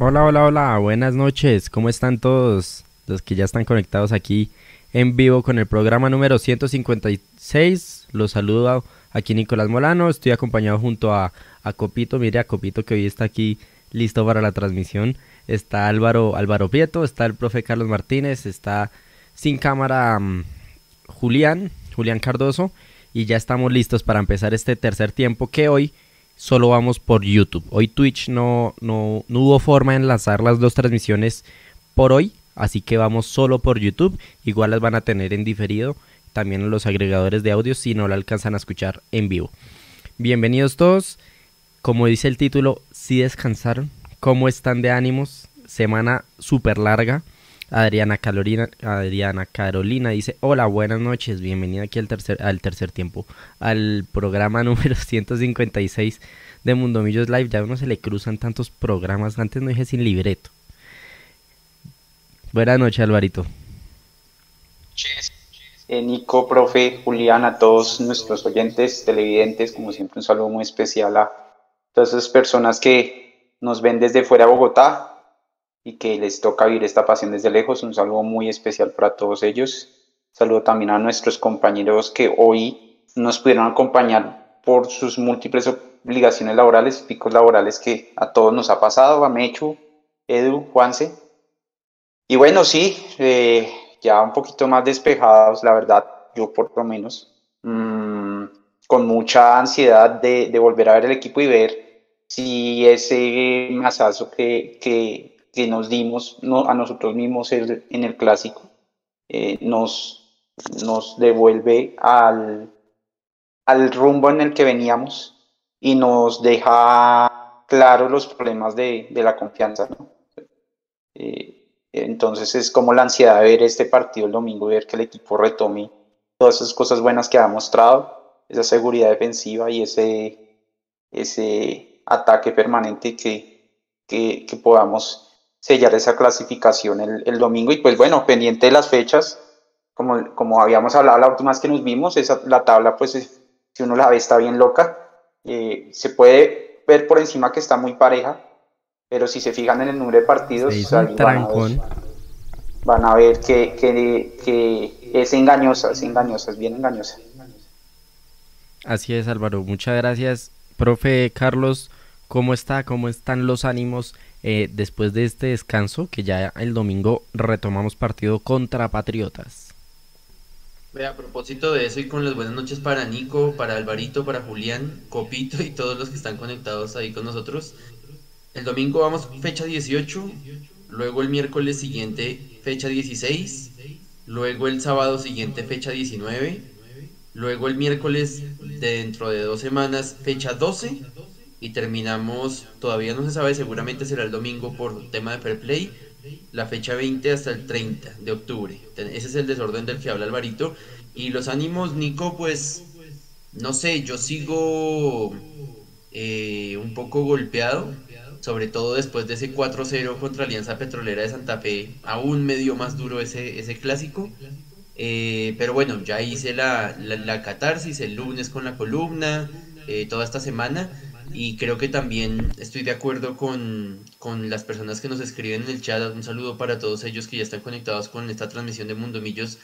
Hola, hola, hola, buenas noches. ¿Cómo están todos los que ya están conectados aquí en vivo con el programa número 156? Los saludo aquí Nicolás Molano. Estoy acompañado junto a, a Copito. Mire a Copito que hoy está aquí listo para la transmisión. Está Álvaro, Álvaro Prieto, está el profe Carlos Martínez, está sin cámara mm, Julián, Julián Cardoso. Y ya estamos listos para empezar este tercer tiempo que hoy solo vamos por YouTube. Hoy Twitch no, no, no hubo forma de enlazar las dos transmisiones por hoy, así que vamos solo por YouTube. Igual las van a tener en diferido también en los agregadores de audio si no la alcanzan a escuchar en vivo. Bienvenidos todos. Como dice el título, si descansaron, ¿cómo están de ánimos? Semana súper larga. Adriana Carolina, Adriana Carolina dice, hola, buenas noches, bienvenida aquí al tercer, al tercer tiempo, al programa número 156 de Mundomillos Live. Ya uno se le cruzan tantos programas, antes no dije sin libreto. Buenas noches, Alvarito. Eh, Nico, profe, Julián, a todos nuestros oyentes, televidentes, como siempre un saludo muy especial a todas esas personas que nos ven desde fuera de Bogotá, y que les toca vivir esta pasión desde lejos. Un saludo muy especial para todos ellos. Saludo también a nuestros compañeros que hoy nos pudieron acompañar por sus múltiples obligaciones laborales, picos laborales que a todos nos ha pasado, a Mechu, Edu, Juanse. Y bueno, sí, eh, ya un poquito más despejados, la verdad, yo por lo menos, mmm, con mucha ansiedad de, de, volver a ver el equipo y ver si ese masazo que, que que nos dimos no, a nosotros mismos en el clásico eh, nos, nos devuelve al, al rumbo en el que veníamos y nos deja claros los problemas de, de la confianza. ¿no? Eh, entonces es como la ansiedad de ver este partido el domingo y ver que el equipo retome todas esas cosas buenas que ha mostrado, esa seguridad defensiva y ese, ese ataque permanente que, que, que podamos sellar esa clasificación el, el, domingo. Y pues bueno, pendiente de las fechas, como, como habíamos hablado la última vez que nos vimos, esa, la tabla, pues si uno la ve, está bien loca. Eh, se puede ver por encima que está muy pareja, pero si se fijan en el número de partidos, van, a ver, van, a ver, que, que, que es engañosa, es engañosa, es bien engañosa. Así es, Álvaro. Muchas gracias, profe Carlos. ¿Cómo está? ¿Cómo están los ánimos? Eh, después de este descanso, que ya el domingo retomamos partido contra Patriotas. A propósito de eso y con las buenas noches para Nico, para Alvarito, para Julián, Copito y todos los que están conectados ahí con nosotros. El domingo vamos fecha 18, luego el miércoles siguiente fecha 16, luego el sábado siguiente fecha 19, luego el miércoles de dentro de dos semanas fecha 12 y terminamos, todavía no se sabe, seguramente será el domingo por tema de fair play, la fecha 20 hasta el 30 de octubre. Ese es el desorden del que habla Alvarito. Y los ánimos, Nico, pues, no sé, yo sigo eh, un poco golpeado, sobre todo después de ese 4-0 contra Alianza Petrolera de Santa Fe, aún me dio más duro ese, ese clásico. Eh, pero bueno, ya hice la, la, catarsis el lunes con la columna, eh, toda esta semana y creo que también estoy de acuerdo con, con, las personas que nos escriben en el chat. Un saludo para todos ellos que ya están conectados con esta transmisión de Mundomillos.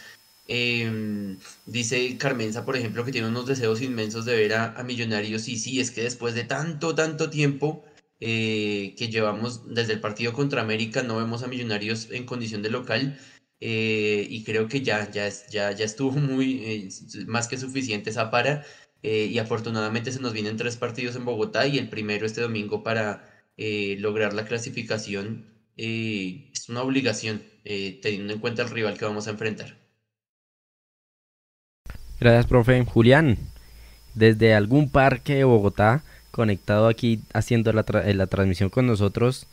Eh, dice Carmenza, por ejemplo, que tiene unos deseos inmensos de ver a, Millonarios. Y sí, es que después de tanto, tanto tiempo eh, que llevamos desde el partido contra América, no vemos a Millonarios en condición de local. Eh, y creo que ya, ya, ya, ya estuvo muy eh, más que suficiente esa para. Eh, y afortunadamente se nos vienen tres partidos en Bogotá y el primero este domingo para eh, lograr la clasificación eh, es una obligación teniendo en cuenta el rival que vamos a enfrentar. Gracias, profe. Julián, desde algún parque de Bogotá, conectado aquí haciendo la, la transmisión con nosotros,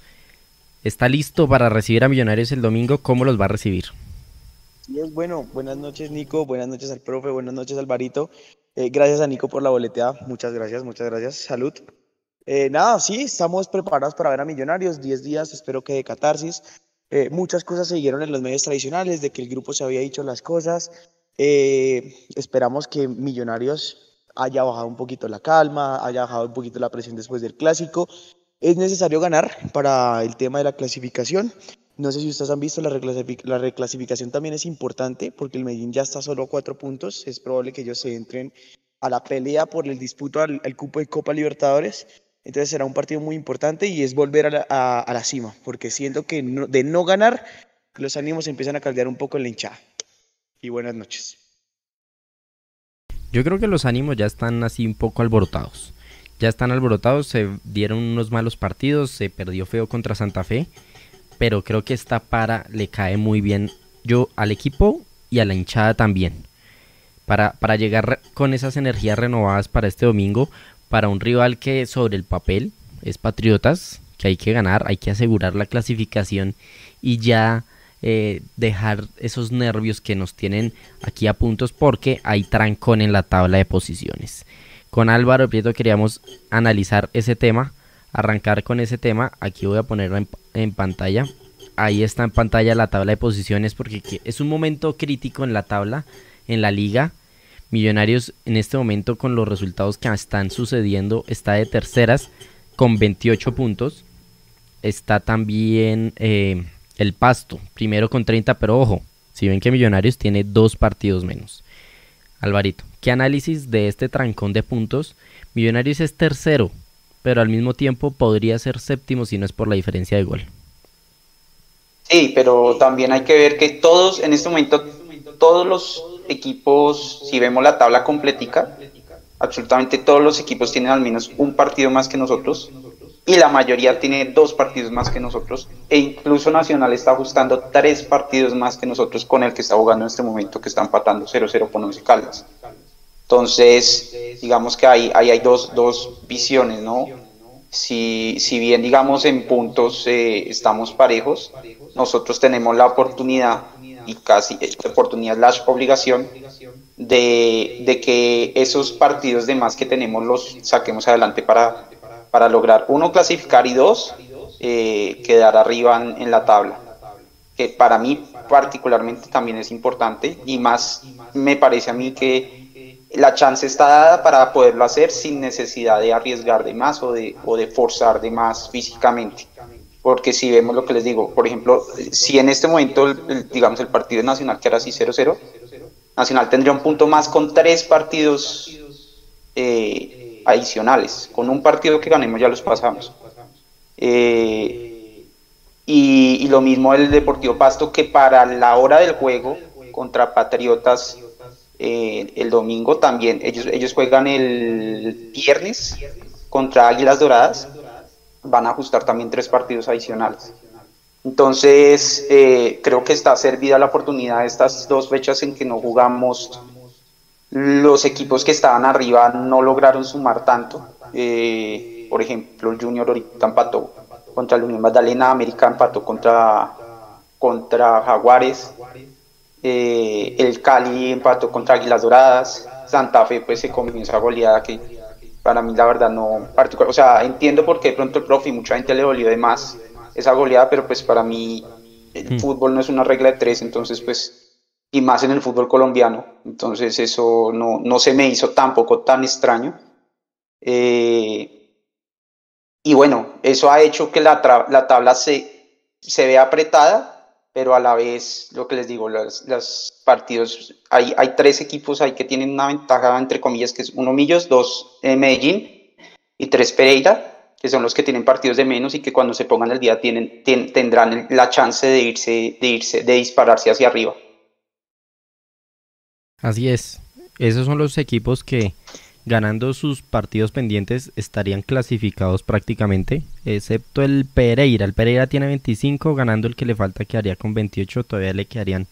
¿está listo para recibir a Millonarios el domingo? ¿Cómo los va a recibir? Sí, es bueno. Buenas noches, Nico. Buenas noches al profe. Buenas noches, Alvarito. Eh, gracias a Nico por la boleteada. Muchas gracias, muchas gracias. Salud. Eh, nada, sí, estamos preparados para ver a Millonarios. 10 días, espero que de catarsis. Eh, muchas cosas se siguieron en los medios tradicionales, de que el grupo se había dicho las cosas. esperamos que Millonarios haya bajado un poquito la calma, haya bajado un poquito la presión después del clásico Es necesario ganar para el tema de la clasificación. No sé si ustedes han visto, la, la reclasificación también es importante porque el Medellín ya está solo a cuatro puntos. Es probable que ellos se entren a la pelea por el disputo al, cupo de Copa Libertadores. Entonces será un partido muy importante y es volver a la, a, la cima, porque siento que de no ganar, los ánimos empiezan a caldear un poco en la hinchada. Y buenas noches. Yo creo que los ánimos ya están así un poco alborotados. Ya están alborotados, se dieron unos malos partidos, se perdió feo contra Santa Fe, pero creo que esta para le cae muy bien yo al equipo y a la hinchada también. Para, para llegar con esas energías renovadas para este domingo, para un rival que sobre el papel es Patriotas, que hay que ganar, hay que asegurar la clasificación y ya eh, dejar esos nervios que nos tienen aquí a puntos porque hay trancón en la tabla de posiciones. Con Álvaro Prieto queríamos analizar ese tema, arrancar con ese tema. Aquí voy a ponerlo en, pantalla. Ahí está en pantalla la tabla de posiciones porque es un momento crítico en la tabla, en la liga. Millonarios en este momento con los resultados que están sucediendo está de terceras con 28 puntos. Está también eh, el Pasto, primero con 30, pero ojo, si ven que Millonarios tiene dos partidos menos. Alvarito, ¿qué análisis de este trancón de puntos? Millonarios es tercero, pero al mismo tiempo podría ser séptimo si no es por la diferencia de gol. Sí, pero también hay que ver que todos, en este momento, todos los equipos, si vemos la tabla completica, absolutamente todos los equipos tienen al menos un partido más que nosotros y la mayoría tiene dos partidos más que nosotros e incluso Nacional está ajustando tres partidos más que nosotros con el que está jugando en este momento que está empatando 0-0 con Once Caldas. Entonces, digamos que ahí, hay dos, dos visiones, ¿no? Si, si bien, digamos, en puntos eh, estamos parejos, nosotros tenemos la oportunidad y casi oportunidad, la obligación de, de que esos partidos de más que tenemos los saquemos adelante para para lograr, uno, clasificar y dos, eh, quedar arriba en, la tabla. Que para mí particularmente también es importante y más me parece a mí que la chance está dada para poderlo hacer sin necesidad de arriesgar de más o de, o de forzar de más físicamente. Porque si vemos lo que les digo, por ejemplo, si en este momento, digamos, el partido nacional que era así 0-0, Nacional tendría un punto más con tres partidos eh, adicionales. Con un partido que ganemos ya los pasamos. Eh, y, lo mismo el Deportivo Pasto, que para la hora del juego contra Patriotas eh, el domingo también, ellos, ellos juegan el viernes contra Águilas Doradas, van a ajustar también tres partidos adicionales. Entonces, eh, creo que está servida la oportunidad de estas dos fechas en que no jugamos los equipos que estaban arriba no lograron sumar tanto. Eh, por ejemplo, el Junior ahorita empató contra el Unión Magdalena, América empató contra, contra Jaguares, eh, el Cali empató contra Águilas Doradas, Santa Fe pues se comió esa goleada que para mí la verdad no particular, o sea, entiendo por qué de pronto el profe y mucha gente le dolió de más esa goleada, pero pues para mí el hmm. fútbol no es una regla de tres, entonces pues y más en el fútbol colombiano. Entonces eso no, no se me hizo tampoco tan extraño. Eh, y bueno, eso ha hecho que la, la tabla se, se vea apretada, pero a la vez, lo que les digo, los, partidos, hay, hay tres equipos ahí que tienen una ventaja, entre comillas, que es uno Millos, dos eh, Medellín y tres Pereira, que son los que tienen partidos de menos y que cuando se pongan el día tienen, tendrán la chance de irse, de irse, de dispararse hacia arriba. Así es. Esos son los equipos que ganando sus partidos pendientes estarían clasificados prácticamente, excepto el Pereira. El Pereira tiene 25, ganando el que le falta quedaría con 28, todavía le quedarían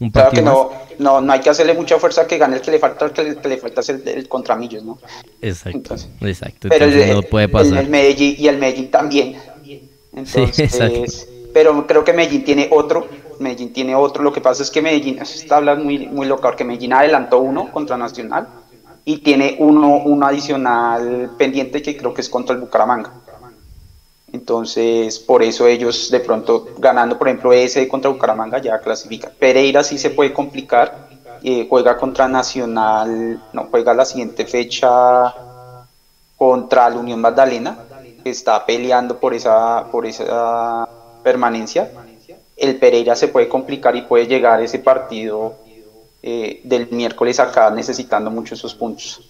un partido claro que no, no, hay que hacerle mucha fuerza que gane el que le falta, el que le, falta es el, contramillos, ¿no? Exacto, exacto. Pero el, no puede pasar. El, Medellín y el Medellín también. Entonces, pero creo que Medellín tiene otro Medellín tiene otro. Lo que pasa es que Medellín, esta habla muy, muy loca, porque Medellín adelantó uno contra Nacional y tiene uno, uno adicional pendiente que creo que es contra el Bucaramanga. Entonces, por eso ellos de pronto ganando, por ejemplo, ese contra Bucaramanga ya clasifica. Pereira sí se puede complicar, eh, juega contra Nacional, no juega la siguiente fecha contra la Unión Magdalena que está peleando por esa, por esa permanencia, el Pereira se puede complicar y puede llegar ese partido eh, del miércoles acá necesitando mucho esos puntos.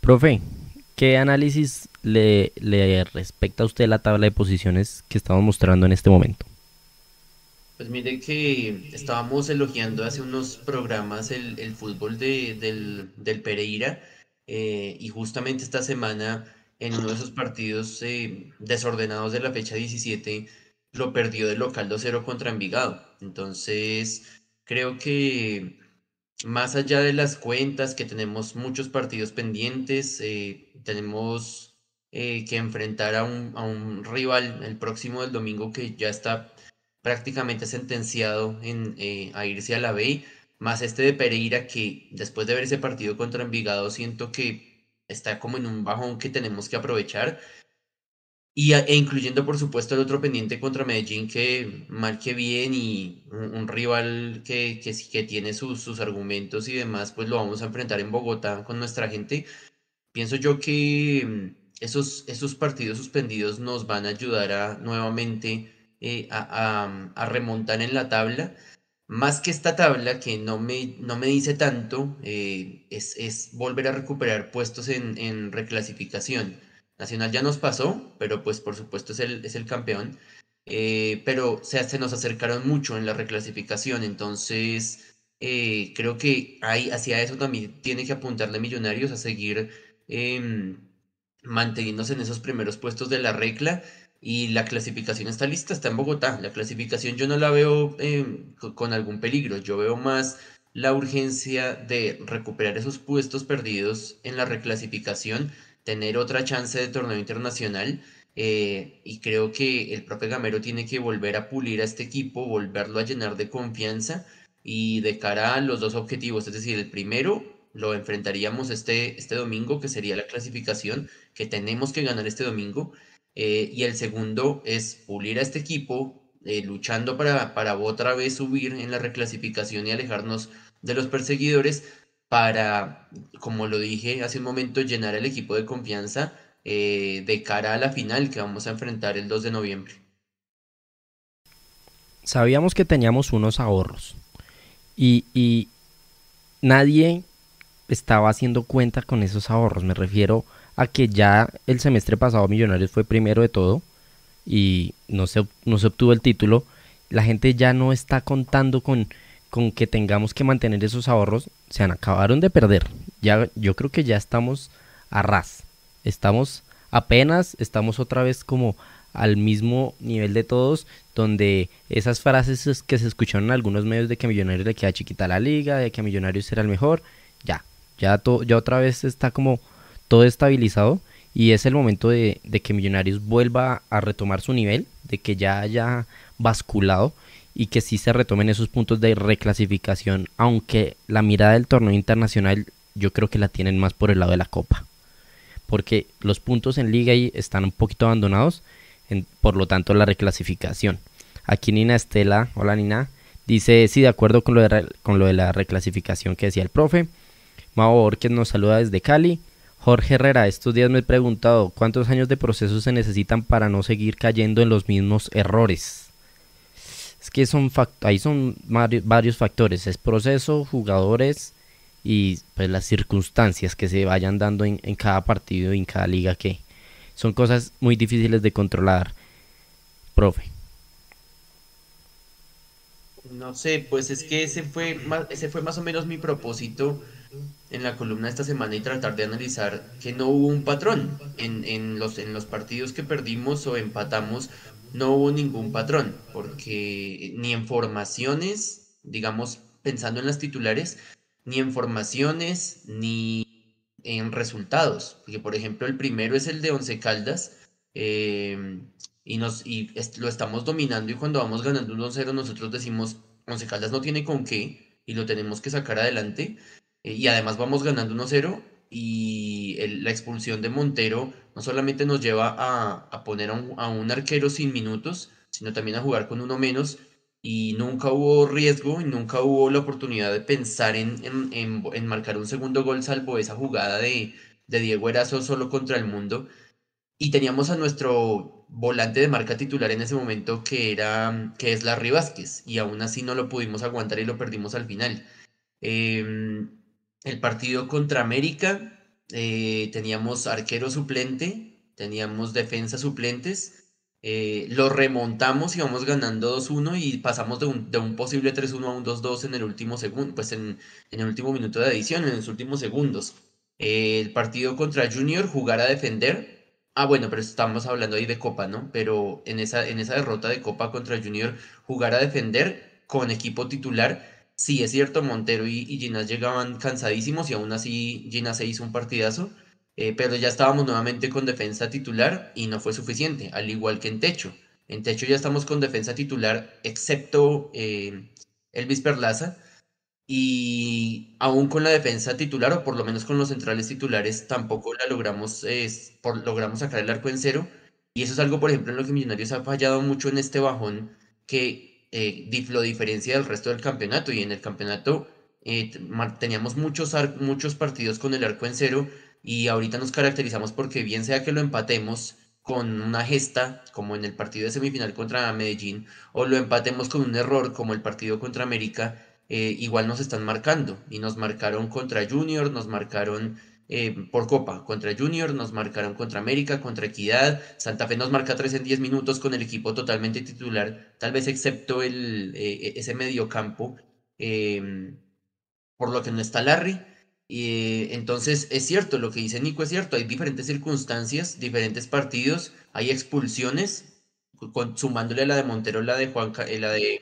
Profe, ¿qué análisis le, le respecta a usted la tabla de posiciones que estamos mostrando en este momento? Pues mire que estábamos elogiando hace unos programas el, el fútbol de, del, del, Pereira eh, y justamente esta semana en uno de esos partidos eh, desordenados de la fecha 17 lo perdió de local 2-0 contra Envigado. Entonces creo que más allá de las cuentas, que tenemos muchos partidos pendientes, eh, tenemos eh, que enfrentar a un, rival el próximo del domingo que ya está prácticamente sentenciado en, eh, a irse a la B, más este de Pereira que después de ver ese partido contra Envigado siento que está como en un bajón que tenemos que aprovechar. Y, e incluyendo, por supuesto, el otro pendiente contra Medellín, que mal que bien, y un, rival que, que, que tiene sus, sus, argumentos y demás, pues lo vamos a enfrentar en Bogotá con nuestra gente. Pienso yo que mm, esos, esos partidos suspendidos nos van a ayudar a nuevamente eh, a, a, a, remontar en la tabla. Más que esta tabla, que no me, no me dice tanto, eh, es, es volver a recuperar puestos en, en reclasificación Nacional ya nos pasó, pero pues por supuesto es el, es el campeón. Eh, pero se, se, nos acercaron mucho en la reclasificación, entonces eh, creo que hay, hacia eso también tiene que apuntarle Millonarios a seguir eh, manteniéndose en esos primeros puestos de la regla y la clasificación está lista, está en Bogotá. La clasificación yo no la veo em, con algún peligro, yo veo más la urgencia de recuperar esos puestos perdidos en la reclasificación tener otra chance de torneo internacional. Eh, y creo que el propio Gamero tiene que volver a pulir a este equipo, volverlo a llenar de confianza y de cara a los dos objetivos, es decir, el primero lo enfrentaríamos este, este domingo, que sería la clasificación, que tenemos que ganar este domingo, eh, y el segundo es pulir a este equipo, eh, luchando para, para otra vez subir en la reclasificación y alejarnos de los perseguidores, para, como lo dije hace un momento, llenar el equipo de confianza eh, de cara a la final que vamos a enfrentar el 2 de noviembre. Sabíamos que teníamos unos ahorros y, y nadie estaba haciendo cuenta con esos ahorros. Me refiero a que ya el semestre pasado Millonarios fue primero de todo y no se, no se obtuvo el título. La gente ya no está contando con con que tengamos que mantener esos ahorros se acabaron de perder. Ya, yo creo que ya estamos a ras. Estamos apenas, estamos otra vez como al mismo nivel de todos, donde esas frases que se escucharon en algunos medios de que Millonarios le queda chiquita la liga, de que Millonarios será el mejor, ya, ya, to, ya otra vez está como todo estabilizado y es el momento de que Millonarios vuelva a retomar su nivel, de que ya haya basculado y que sí se retomen esos puntos de reclasificación, aunque la mirada del torneo internacional yo creo que la tienen más por el lado de la Copa, porque los puntos en liga ahí están un poquito abandonados, por lo tanto la reclasificación. Aquí Nina Estela, hola Nina, dice sí de acuerdo con lo de, con lo de la reclasificación que decía el profe. Mao Borges nos saluda desde Cali. Jorge Herrera, estos días me he preguntado cuántos años de proceso se necesitan para no seguir cayendo en los mismos errores. Es que son ahí son varios factores, es proceso, jugadores y pues las circunstancias que se vayan dando en, cada partido y en cada liga que son cosas muy difíciles de controlar, profe. No sé, pues es que ese fue más, ese fue más o menos mi propósito en la columna esta semana y tratar de analizar que no hubo un patrón en, en, los, en los partidos que perdimos o empatamos no hubo ningún patrón, porque ni en formaciones, digamos, pensando en las titulares, ni en formaciones, ni en resultados. Porque, por ejemplo, el primero es el de Once Caldas, eh, y, nos, y lo estamos dominando, y cuando vamos ganando 1-0, nosotros decimos, Once Caldas no tiene con qué, y lo tenemos que sacar adelante, eh, y además vamos ganando 1-0, y la expulsión de Montero no solamente nos lleva a, poner a un, arquero sin minutos, sino también a jugar con uno menos y nunca hubo riesgo y nunca hubo la oportunidad de pensar en, en, marcar un segundo gol salvo esa jugada de, de Diego Erazo solo contra el mundo. Y teníamos a nuestro volante de marca titular en ese momento que era que es Larry Vázquez y aún así no lo pudimos aguantar y lo perdimos al final. Em, el partido contra América eh, teníamos arquero suplente, teníamos defensa suplentes eh, lo remontamos y vamos ganando 2-1 y pasamos de un, posible 3-1 a un 2-2 en el último segundo, pues en, en, el último minuto de adición, en los últimos segundos. Eh, el partido contra Junior, jugar a defender. Ah, bueno, pero estamos hablando ahí de Copa, ¿no? Pero en esa, en esa derrota de Copa contra Junior, jugar a defender con equipo titular. Sí, es cierto, Montero y, y Ginas llegaban cansadísimos y aún así Ginas se hizo un partidazo eh, pero ya estábamos nuevamente con defensa titular y no fue suficiente, al igual que en techo. En techo ya estamos con defensa titular, excepto eh, Elvis Perlaza, y aún con la defensa titular, o por lo menos con los centrales titulares, tampoco la logramos, por, logramos sacar el arco en cero. Y eso es algo, por ejemplo, en lo que Millonarios ha fallado mucho en este bajón, que eh, lo diferencia del resto del campeonato. Y en el campeonato teníamos muchos, muchos partidos con el arco en cero y ahorita nos caracterizamos porque bien sea que lo empatemos con una gesta, como en el partido de semifinal contra Medellín, o lo empatemos con un error, como el partido contra América, eh, igual nos están marcando. Y nos marcaron contra Junior, nos marcaron eh, por Copa contra Junior, nos marcaron contra América, contra Equidad. Santa Fe nos marca 3 en 10 minutos con el equipo totalmente titular, tal vez excepto el, eh, ese mediocampo, por lo que no está Larry. Y entonces es cierto, lo que dice Nico es cierto, hay diferentes circunstancias, diferentes partidos, hay expulsiones, sumándole a la de Montero, la de Juan, eh, la de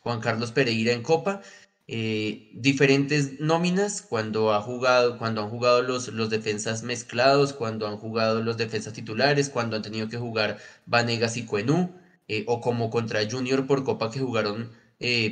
Juan Carlos Pereira en Copa, eh, diferentes nóminas cuando, ha jugado, cuando han jugado los, los defensas mezclados, cuando han jugado los defensas titulares, cuando han tenido que jugar Vanegas y Cuenú, eh, o como contra Junior por Copa que jugaron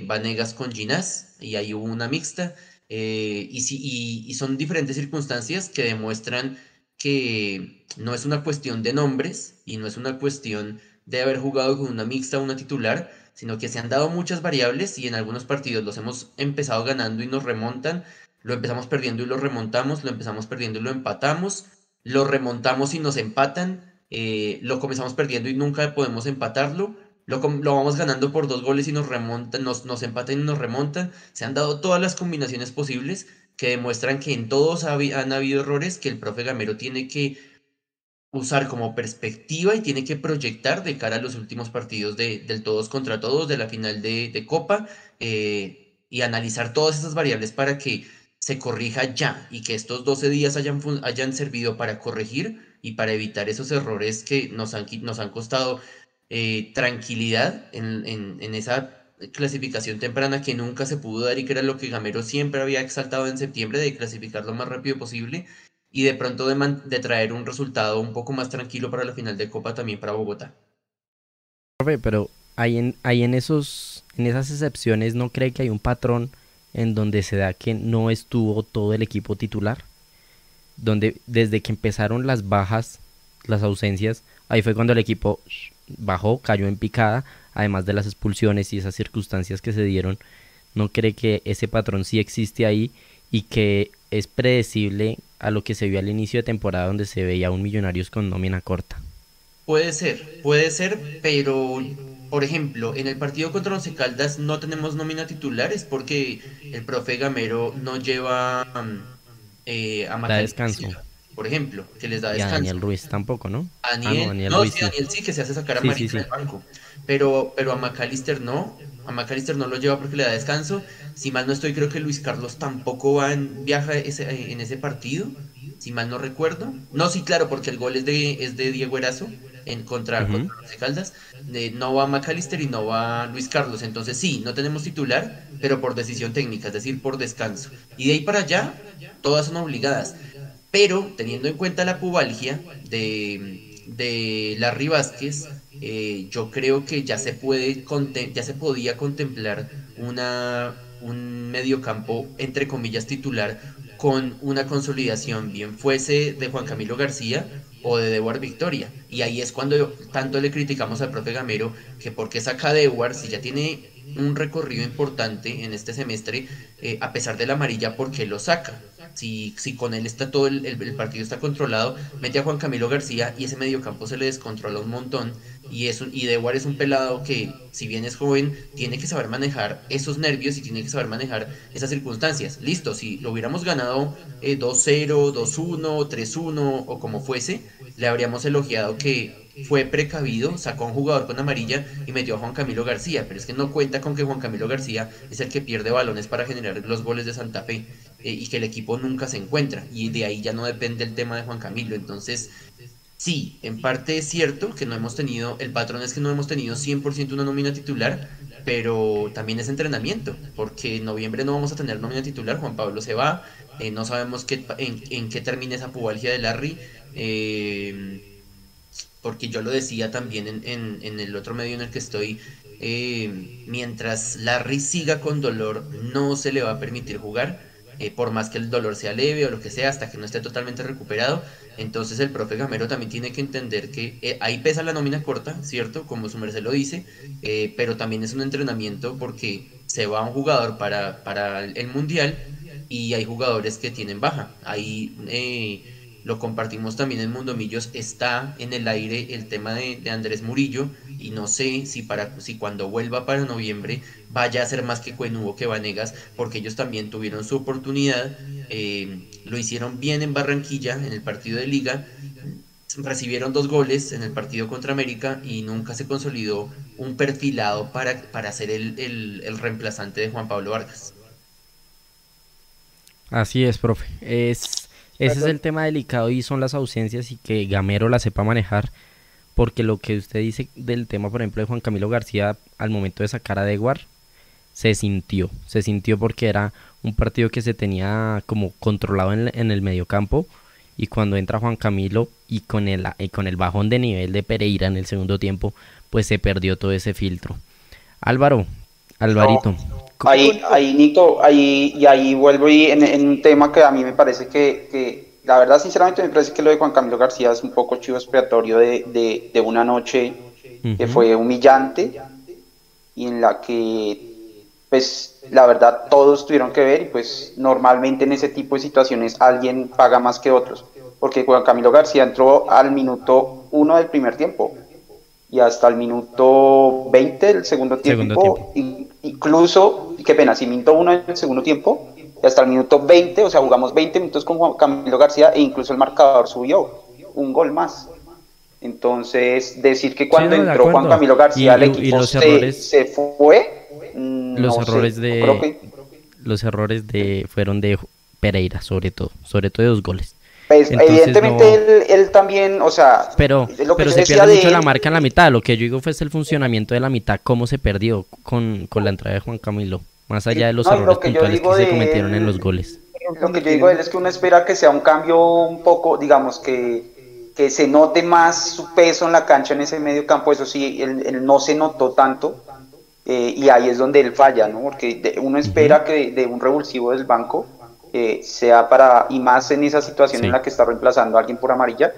Vanegas con Ginás, y ahí hubo una mixta. Eh, y, y, son diferentes circunstancias que demuestran que no es una cuestión de nombres y no es una cuestión de haber jugado con una mixta o una titular, sino que se han dado muchas variables y en algunos partidos los hemos empezado ganando y nos remontan, lo empezamos perdiendo y lo remontamos, lo empezamos perdiendo y lo empatamos, lo remontamos y nos empatan, eh, lo comenzamos perdiendo y nunca podemos empatarlo, lo, vamos ganando por dos goles y nos remontan, nos, nos empatan y nos remontan. Se han dado todas las combinaciones posibles que demuestran que en todos han habido errores que el profe Gamero tiene que usar como perspectiva y tiene que proyectar de cara a los últimos partidos de, del todos contra todos, de la final de, Copa, eh, y analizar todas esas variables para que se corrija ya y que estos 12 días hayan, hayan servido para corregir y para evitar esos errores que nos han, nos han costado eh, tranquilidad en, en, esa clasificación temprana que nunca se pudo dar y que era lo que Gamero siempre había exaltado en septiembre de clasificar lo más rápido posible y de pronto de, de traer un resultado un poco más tranquilo para la final de Copa también para Bogotá. Pero hay en, hay en, esos, en esas excepciones, ¿no cree que hay un patrón en donde se da que no estuvo todo el equipo titular? Donde desde que empezaron las bajas, las ausencias, ahí fue cuando el equipo bajó, cayó en picada, además de las expulsiones y esas circunstancias que se dieron, ¿no cree que ese patrón sí existe ahí y que es predecible a lo que se vio al inicio de temporada donde se veía un Millonarios con nómina corta? Puede ser, puede ser, pero por ejemplo, en el partido contra Once Caldas no tenemos nómina titulares porque el profe Gamero no lleva eh, a matar descanso por ejemplo, que les da descanso. Y a Daniel Ruiz tampoco, ¿no? Ah, Daniel, no, sí, Daniel sí, que se hace sacar a sí, del banco. Pero, pero a McAllister no. A McAllister no lo lleva porque le da descanso. Si mal no estoy, creo que Luis Carlos tampoco va en, viaja ese, en ese partido. Si mal no recuerdo. No, sí, claro, porque el gol es de, es de Diego Erazo en contra, uh Caldas. no va McAllister y no va Luis Carlos. Entonces sí, no tenemos titular, pero por decisión técnica, es decir, por descanso. Y de ahí para allá, todas son obligadas. Pero teniendo en cuenta la pubalgia de, de Larry Vázquez, eh, yo creo que ya se puede ya se podía contemplar una, un mediocampo entre comillas titular con una consolidación, bien fuese de Juan Camilo García o de Dewar Victoria. Y ahí es cuando tanto le criticamos al profe Gamero que por qué saca a si ya tiene un recorrido importante en este semestre, eh, a pesar de la amarilla, ¿por qué lo saca? si, si con él está todo el, el, partido está controlado, mete a Juan Camilo García y ese mediocampo se le descontrola un montón. Y, es un, y Dewar es un pelado que, si bien es joven, tiene que saber manejar esos nervios y tiene que saber manejar esas circunstancias. Listo, si lo hubiéramos ganado 2-0, 2-1, 3-1 o como fuese, le habríamos elogiado que fue precavido, sacó a un jugador con amarilla y metió a Juan Camilo García, pero es que no cuenta con que Juan Camilo García es el que pierde balones para generar los goles de Santa Fe eh, y que el equipo nunca se encuentra y de ahí ya no depende el tema de Juan Camilo, entonces sí, en parte es cierto que no hemos tenido, el patrón es que no hemos tenido 100% una nómina titular, pero también es entrenamiento, porque en noviembre no vamos a tener nómina titular, Juan Pablo se va, eh, no sabemos qué, en, en, qué termina esa pubalgia de Larry, eh, porque yo lo decía también en, en, el otro medio en el que estoy, eh, mientras Larry siga con dolor, no se le va a permitir jugar, eh, por más que el dolor sea leve o lo que sea, hasta que no esté totalmente recuperado. Entonces el profe Gamero también tiene que entender que eh, ahí pesa la nómina corta, ¿cierto? Como su merced lo dice, pero también es un entrenamiento porque se va un jugador para, para el mundial y hay jugadores que tienen baja. Ahí lo compartimos también en Mundo Millos, está en el aire el tema de, Andrés Murillo y no sé si, para, si cuando vuelva para noviembre vaya a ser más que Cuenuvo que Vanegas, porque ellos también tuvieron su oportunidad, eh, lo hicieron bien en Barranquilla en el partido de liga, recibieron dos goles en el partido contra América y nunca se consolidó un perfilado para, para ser el, el reemplazante de Juan Pablo Vargas. Así es, profe. Es ese es el tema delicado y son las ausencias y que Gamero la sepa manejar. Porque lo que usted dice del tema, por ejemplo, de Juan Camilo García al momento de sacar a Deguar, se sintió. Se sintió porque era un partido que se tenía como controlado en, en el mediocampo. Y cuando entra Juan Camilo y con el, y con el bajón de nivel de Pereira en el segundo tiempo, pues se perdió todo ese filtro. Álvaro, Alvarito. Ahí, ahí, Nico, ahí, y ahí vuelvo y en, un tema que a mí me parece que, la verdad, sinceramente, me parece que lo de Juan Camilo García es un poco chivo expiatorio de, de, una noche que fue humillante y en la que, pues, la verdad, todos tuvieron que ver y, pues, normalmente en ese tipo de situaciones alguien paga más que otros. Porque Juan Camilo García entró al minuto uno del primer tiempo y hasta el minuto 20 del segundo tiempo, incluso, qué pena, si minto uno en el segundo tiempo, y hasta el minuto 20, o sea, jugamos 20 minutos con Juan Camilo García e incluso el marcador subió un gol más. Entonces, decir que cuando entró Juan Camilo García el equipo se, fue, mm, los errores de los errores de fueron de Pereira sobre todo, sobre todo de dos goles. Pues, evidentemente él, también, o sea, pero, pero se pierde mucho la marca en la mitad. Lo que yo digo fue el funcionamiento de la mitad, cómo se perdió con, la entrada de Juan Camilo, más allá de los errores puntuales que se cometieron en los goles. Lo que yo digo es que uno espera que sea un cambio un poco, digamos, que, que se note más su peso en la cancha en ese medio campo. Eso sí, él, no se notó tanto. Eh, y ahí es donde él falla, ¿no? Porque uno espera que de un revulsivo del banco eh, sea para, y más en esa situación en la que está reemplazando a alguien por amarilla,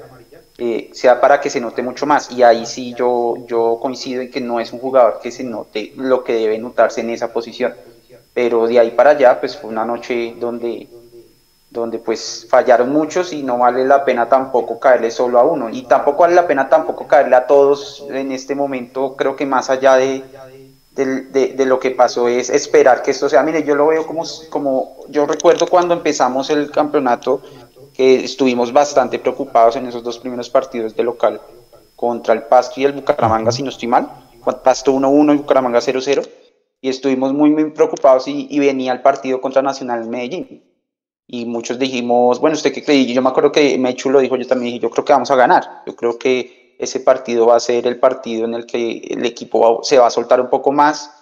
eh, sea para que se note mucho más. Y ahí sí yo, yo coincido en que no es un jugador que se note lo que debe notarse en esa posición. Pero de ahí para allá, pues fue una noche donde, donde pues fallaron muchos y no vale la pena tampoco caerle solo a uno. Y tampoco vale la pena tampoco caerle a todos en este momento, creo que más allá de, de, de, lo que pasó es esperar que esto sea, mire, yo lo veo como, como, yo recuerdo cuando empezamos el campeonato, que estuvimos bastante preocupados en esos dos primeros partidos de local contra el Pasto y el Bucaramanga, si no estoy mal, Pasto 1-1 y Bucaramanga 0-0, y estuvimos muy, muy preocupados y, venía el partido contra Nacional en Medellín. Y muchos dijimos, bueno, ¿usted qué cree? Yo me acuerdo que Mechu lo dijo, yo también dije, yo creo que vamos a ganar, yo creo que ese partido va a ser el partido en el que el equipo se va a soltar un poco más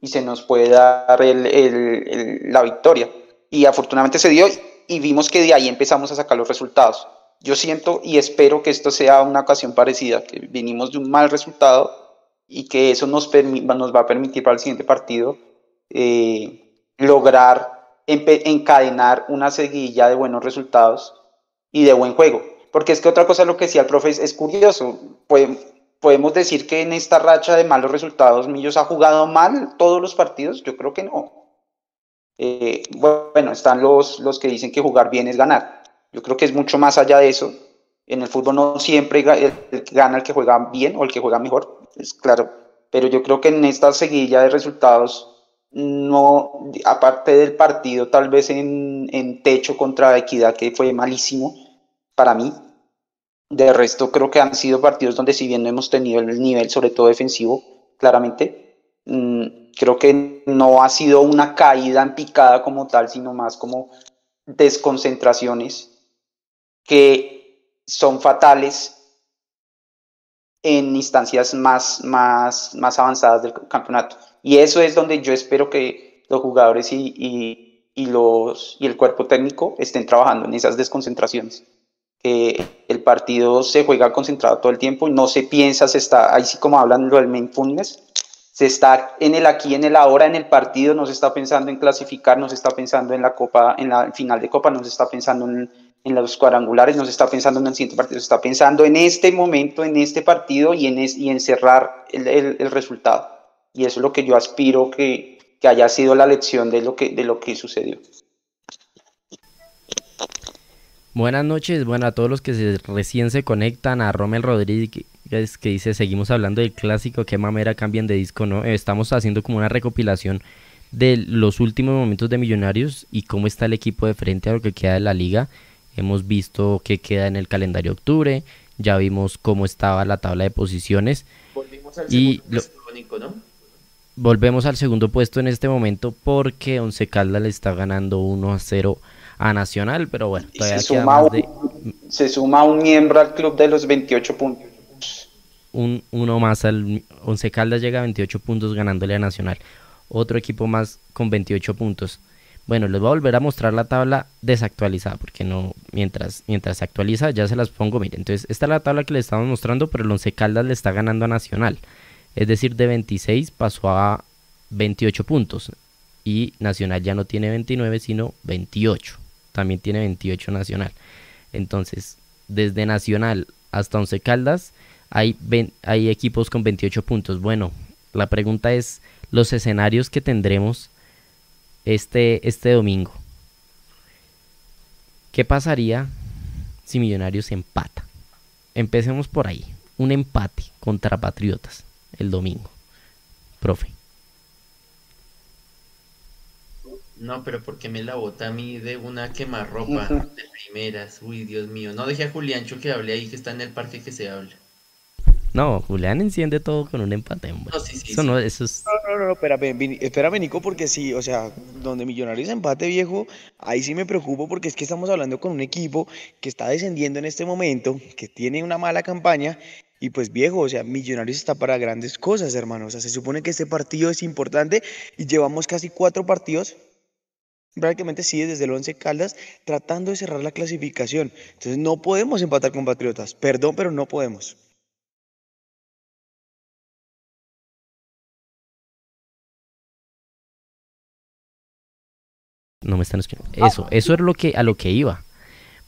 y se nos puede dar la victoria. Y afortunadamente se dio y vimos que de ahí empezamos a sacar los resultados. Yo siento y espero que esto sea una ocasión parecida, que vinimos de un mal resultado y que eso nos, nos va a permitir para el siguiente partido eh, lograr encadenar una seguilla de buenos resultados y de buen juego porque es que otra cosa, lo que decía el profe, es, curioso. podemos decir que en esta racha de malos resultados, Millos ha jugado mal todos los partidos. Yo creo que no. Eh, bueno, están los, los que dicen que jugar bien es ganar. Yo creo que es mucho más allá de eso. En el fútbol no siempre gana el que juega bien o el que juega mejor, es claro. Pero yo creo que en esta seguilla de resultados no, aparte del partido, tal vez en, en techo contra Equidad, que fue malísimo para mí. De resto, creo que han sido partidos donde, si bien no hemos tenido el nivel, sobre todo defensivo, claramente, mm, creo que no ha sido una caída en picada como tal, sino más como desconcentraciones que son fatales en instancias más, más, más avanzadas del campeonato. Y eso es donde yo espero que los jugadores y, y, los, y el cuerpo técnico estén trabajando en esas desconcentraciones. Que el partido se juega concentrado todo el tiempo no se piensa, se está, ahí sí como hablan lo del mindfulness, se está en el aquí, en el ahora, en el partido, no se está pensando en clasificar, no se está pensando en la copa, en la final de copa, no se está pensando en, los cuadrangulares, no se está pensando en el siguiente partido, se está pensando en este momento, en este partido y en, y en cerrar el, el, el resultado. Y eso es lo que yo aspiro que, que haya sido la lección de lo que, de lo que sucedió. Buenas noches, bueno, a todos los que se, recién se conectan, a Romel Rodríguez que dice, seguimos hablando del clásico, qué mamera cambian de disco, ¿no? Estamos haciendo como una recopilación de los últimos momentos de Millonarios y cómo está el equipo de frente a lo que queda de la liga. Hemos visto qué queda en el calendario de octubre, ya vimos cómo estaba la tabla de posiciones. Volvimos al y. Volvemos al segundo puesto en este momento porque Once Caldas le está ganando 1 a 0 a Nacional, pero bueno, todavía se, suma un, se suma un miembro al club de los 28 puntos. Un, uno más al Once Caldas llega a 28 puntos ganándole a Nacional. Otro equipo más con 28 puntos. Bueno, les voy a volver a mostrar la tabla desactualizada, porque no, mientras, mientras se actualiza ya se las pongo, miren, entonces esta es la tabla que les estamos mostrando, pero el Once Caldas le está ganando a Nacional. Es decir, de 26 pasó a 28 puntos. Y Nacional ya no tiene 29, sino 28. También tiene 28 Nacional. Entonces, desde Nacional hasta Once Caldas hay, hay equipos con 28 puntos. Bueno, la pregunta es los escenarios que tendremos este, este domingo. ¿Qué pasaría si Millonarios empata? Empecemos por ahí. Un empate contra Patriotas el domingo, profe. No, pero porque me la bota a mí de una quemarropa de primeras? Uy, Dios mío. No deje a Juliancho que hable ahí, que está en el parque que se habla. No, Julián enciende todo con un empate, hombre. No, sí, sí, eso no, eso es... no, no, no, espérame, espérame, Nico, porque sí, o sea, donde Millonarios empate viejo, ahí sí me preocupo porque es que estamos hablando con un equipo que está descendiendo en este momento, que tiene una mala campaña y pues viejo, o sea, Millonarios está para grandes cosas, hermano. O sea, se supone que este partido es importante y llevamos casi cuatro partidos, prácticamente sí, desde el 11 Caldas, tratando de cerrar la clasificación. Entonces no podemos empatar con Patriotas. Perdón, pero no podemos. No me están escuchando. Eso, eso es lo que, a lo que iba.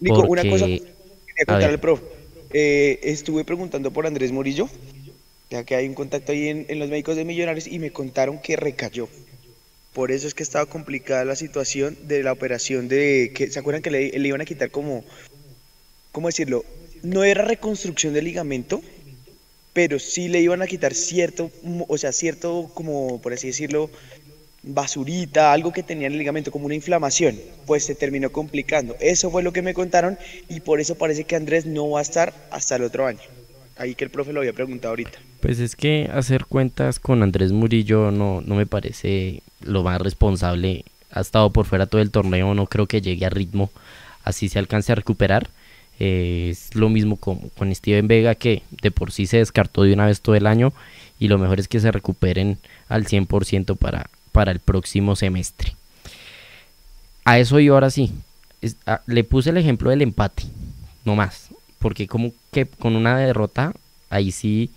Nico, una cosa que quería contarle al profe. Eh, estuve preguntando por Andrés Murillo, ya que hay un contacto ahí en, los médicos de Millonarios, y me contaron que recayó. Por eso es que estaba complicada la situación de la operación de que se acuerdan que le, iban a quitar como, ¿cómo decirlo? No era reconstrucción del ligamento, pero sí le iban a quitar cierto, o sea, cierto, como por así decirlo, basurita, algo que tenía en el ligamento, como una inflamación, pues se terminó complicando. Eso fue lo que me contaron y por eso parece que Andrés no va a estar hasta el otro año. Ahí que el profe lo había preguntado ahorita. Pues es que hacer cuentas con Andrés Murillo no, no me parece lo más responsable. Ha estado por fuera todo el torneo, no creo que llegue a ritmo, así se alcance a recuperar. Eh, es lo mismo con, con Steven Vega, que de por sí se descartó de una vez todo el año y lo mejor es que se recuperen al 100% para, para el próximo semestre. A eso yo ahora sí. le puse el ejemplo del empate, no más. Porque como que con una derrota, ahí sí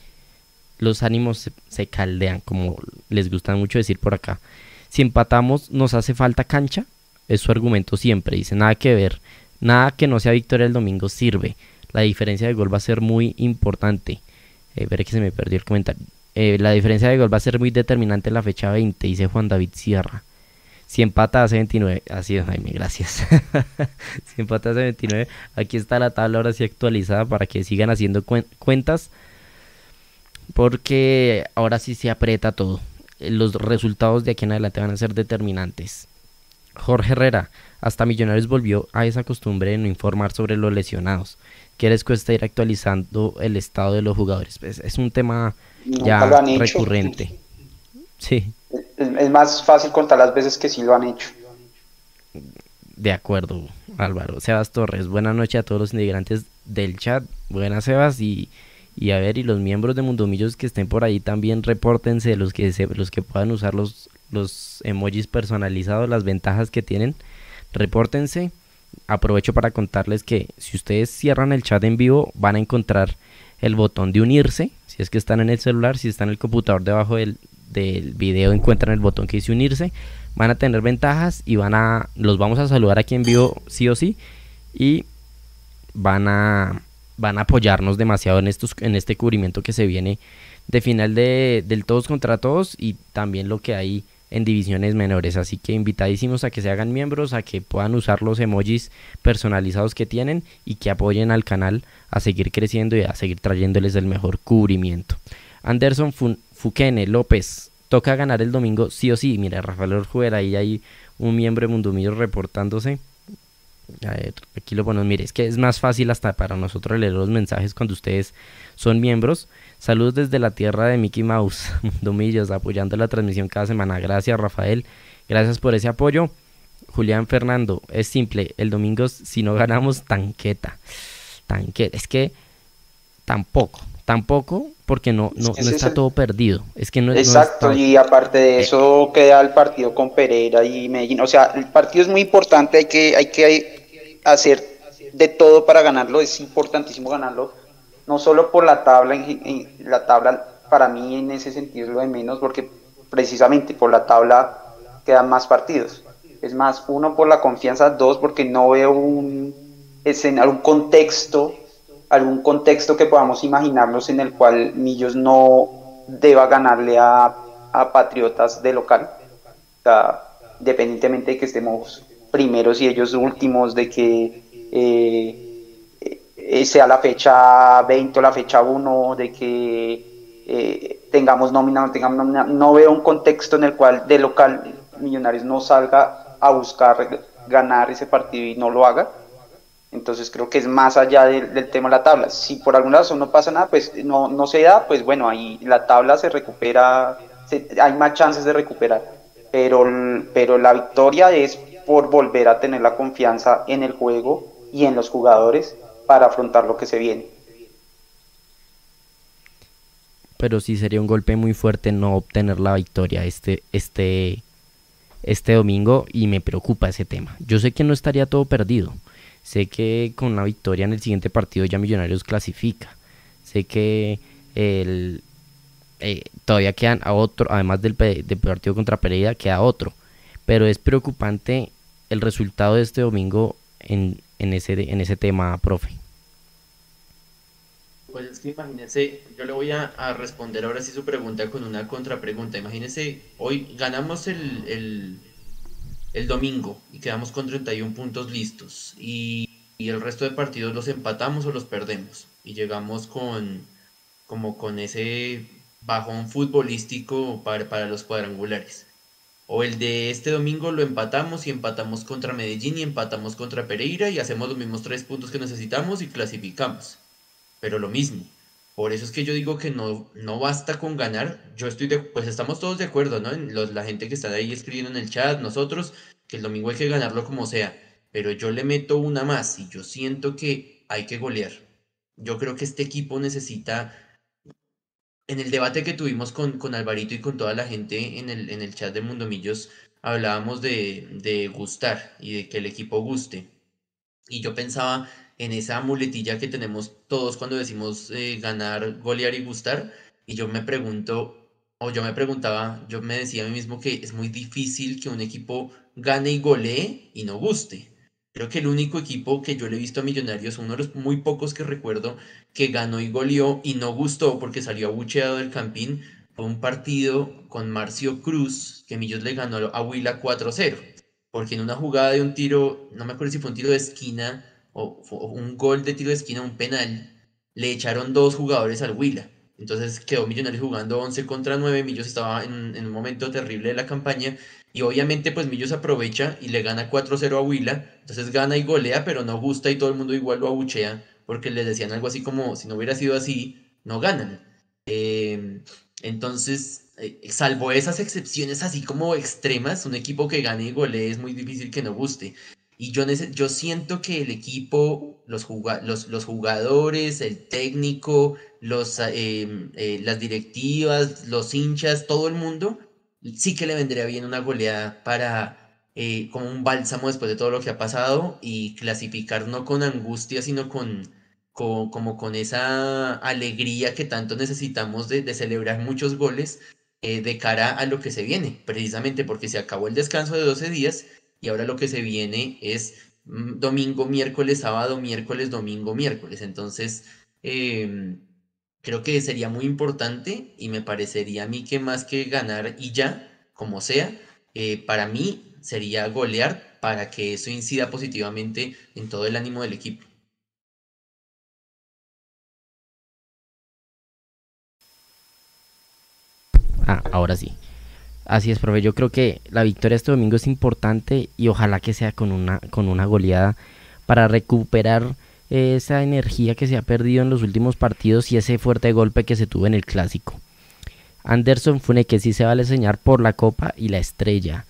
los ánimos se, caldean, como les gusta mucho decir por acá. Si empatamos, nos hace falta cancha. Es su argumento siempre. Dice, nada que ver. Nada que no sea victoria el domingo sirve. La diferencia de gol va a ser muy importante. Eh, veré que se me perdió el comentario. Eh, la diferencia de gol va a ser muy determinante en la fecha 20, dice Juan David Sierra. Si empata hace 29, así es Jaime, gracias. si empata hace 29, aquí está la tabla ahora sí actualizada para que sigan haciendo cuentas. Porque ahora sí se aprieta todo. Los resultados de aquí en adelante van a ser determinantes. Jorge Herrera, hasta Millonarios volvió a esa costumbre de no informar sobre los lesionados. ¿Qué les cuesta ir actualizando el estado de los jugadores? Pues, es un tema ya recurrente. Sí. Es, más fácil contar las veces que sí lo han hecho. De acuerdo, Álvaro. Sebas Torres, buenas noches a todos los integrantes del chat. Buenas, Sebas. Y, y a ver, y los miembros de Mundomillos que estén por ahí también repórtense, los que, los que puedan usar los, los emojis personalizados, las ventajas que tienen. Repórtense. Aprovecho para contarles que si ustedes cierran el chat en vivo, van a encontrar el botón de unirse. Si es que están en el celular, si están en el computador debajo del, del video encuentran el botón que dice unirse. Van a tener ventajas y van a los vamos a saludar aquí en vivo sí o sí y van a van a apoyarnos demasiado en estos en este cubrimiento que se viene de final de, del todos contra todos y también lo que hay en divisiones menores. Así que invitadísimos a que se hagan miembros, a que puedan usar los emojis personalizados que tienen y que apoyen al canal a seguir creciendo y a seguir trayéndoles el mejor cubrimiento. Anderson Fuquene López, toca ganar el domingo sí o sí. Mira, Rafael Orjuela, ahí hay un miembro de Mundomillo reportándose. A ver, aquí lo ponemos. Mire, es que es más fácil hasta para nosotros leer los mensajes cuando ustedes son miembros. Saludos desde la tierra de Mickey Mouse, Mundomillos, apoyando la transmisión cada semana. Gracias, Rafael. Gracias por ese apoyo. Julián Fernando, es simple. El domingo, si no ganamos, tanqueta. Tanqueta. Es que tampoco tampoco porque no, no, está todo perdido. Es que no, Exacto, y aparte de eso queda el partido con Pereira y Medellín. O sea, el partido es muy importante, hay que, hay que hacer de todo para ganarlo, es importantísimo ganarlo, no solo por la tabla, en, la tabla para mí en ese sentido es lo de menos, porque precisamente por la tabla quedan más partidos. Es más, uno por la confianza, dos porque no veo un escenario, un contexto algún contexto que podamos imaginarnos en el cual Millos no deba ganarle a, Patriotas de local, independientemente de que estemos primeros y ellos últimos, de que eh, eh, sea la fecha 20 o la fecha 1, de que eh, tengamos nómina no tengamos nómina, no veo un contexto en el cual de local Millonarios no salga a buscar ganar ese partido y no lo haga entonces creo que es más allá del, tema de la tabla. Si por alguna razón no pasa nada, pues no, no se da, pues bueno, ahí la tabla se recupera, hay más chances de recuperar. Pero, pero la victoria es por volver a tener la confianza en el juego y en los jugadores para afrontar lo que se viene. Pero sí sería un golpe muy fuerte no obtener la victoria este, este, este domingo y me preocupa ese tema. Yo sé que no estaría todo perdido Sé que con una victoria en el siguiente partido ya Millonarios clasifica. Sé que el, eh, todavía quedan a otro, además del, partido contra Pereira, queda otro. Pero es preocupante el resultado de este domingo en, ese, en ese tema, profe. Pues es que imagínese, yo le voy a, responder ahora sí su pregunta con una contrapregunta. Imagínese, hoy ganamos el el domingo y quedamos con 31 puntos listos y, el resto de partidos los empatamos o los perdemos y llegamos con como con ese bajón futbolístico para, para los cuadrangulares. O el de este domingo lo empatamos y empatamos contra Medellín y empatamos contra Pereira y hacemos los mismos tres puntos que necesitamos y clasificamos. Pero lo mismo, por eso es que yo digo que no, no basta con ganar. Yo estoy de, pues estamos todos de acuerdo, ¿no? la gente que está ahí escribiendo en el chat, nosotros, que el domingo hay que ganarlo como sea. Pero yo le meto una más y yo siento que hay que golear. Yo creo que este equipo necesita. En el debate que tuvimos con, con Alvarito y con toda la gente en el, en el chat de Mundomillos, hablábamos de, de gustar y de que el equipo guste. Y yo pensaba en esa muletilla que tenemos todos cuando decimos eh, ganar, golear y gustar. Y yo me pregunto, o yo me preguntaba, yo me decía a mí mismo que es muy difícil que un equipo gane y golee y no guste. Creo que el único equipo que yo le he visto a Millonarios, uno de los muy pocos que recuerdo que ganó y goleó y no gustó porque salió abucheado del campín, un partido con Marcio Cruz, que Millos le ganó a Huila 4-0, porque en una jugada de un tiro, no me acuerdo si fue un tiro de esquina un gol de tiro de esquina, un penal, le echaron dos jugadores al Huila. Entonces quedó Millonarios jugando 11 contra 9, Millos estaba en, un momento terrible de la campaña y obviamente pues Millos aprovecha y le gana 4-0 a Huila, entonces gana y golea, pero no gusta y todo el mundo igual lo abuchea porque les decían algo así como si no hubiera sido así, no ganan. Eh, entonces, eh, salvo esas excepciones así como extremas, un equipo que gane y golee es muy difícil que no guste. Y yo, yo siento que el equipo, los, los, jugadores, el técnico, los, em, eh, las directivas, los hinchas, todo el mundo, sí que le vendría bien una goleada para, eh, como un bálsamo después de todo lo que ha pasado y clasificar no con angustia, sino con, como con esa alegría que tanto necesitamos de, celebrar muchos goles eh, de cara a lo que se viene, precisamente porque se acabó el descanso de 12 días y ahora lo que se viene es mm, domingo, miércoles, sábado, miércoles, domingo, miércoles. Entonces, em, creo que sería muy importante y me parecería a mí que más que ganar y ya, como sea, eh, para mí sería golear para que eso incida positivamente en todo el ánimo del equipo. Ah, ahora sí. Así es, profe. Yo creo que la victoria este domingo es importante y ojalá que sea con una, con una goleada para recuperar esa energía que se ha perdido en los últimos partidos y ese fuerte golpe que se tuvo en el clásico. Anderson que sí se vale enseñar por la copa y la estrella.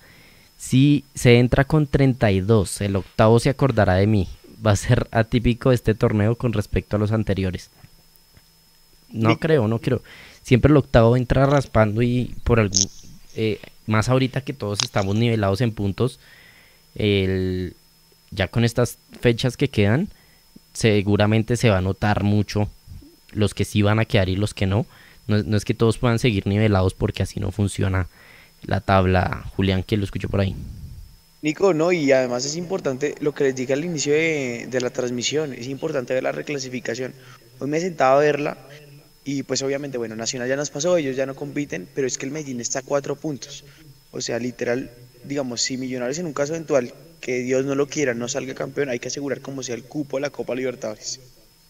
Si se entra con 32, el octavo se acordará de mí. Va a ser atípico este torneo con respecto a los anteriores. No creo, no creo siempre el octavo entra raspando y por algún, eh, más ahorita que todos estamos nivelados en puntos, el, ya con estas fechas que quedan, seguramente se va a notar mucho los que sí van a quedar y los que no. No, es que todos puedan seguir nivelados porque así no funciona la tabla. Julián, que lo escucho por ahí. Nico, no, y además es importante lo que les dije al inicio de, de la transmisión, es importante ver la reclasificación. Hoy me he sentado a verla y pues obviamente, bueno, Nacional ya nos pasó, ellos ya no compiten, pero es que el Medellín está a cuatro puntos. O sea, literal, digamos, si Millonarios en un caso eventual, que Dios no lo quiera, no salga campeón, hay que asegurar como sea el cupo de la Copa Libertadores.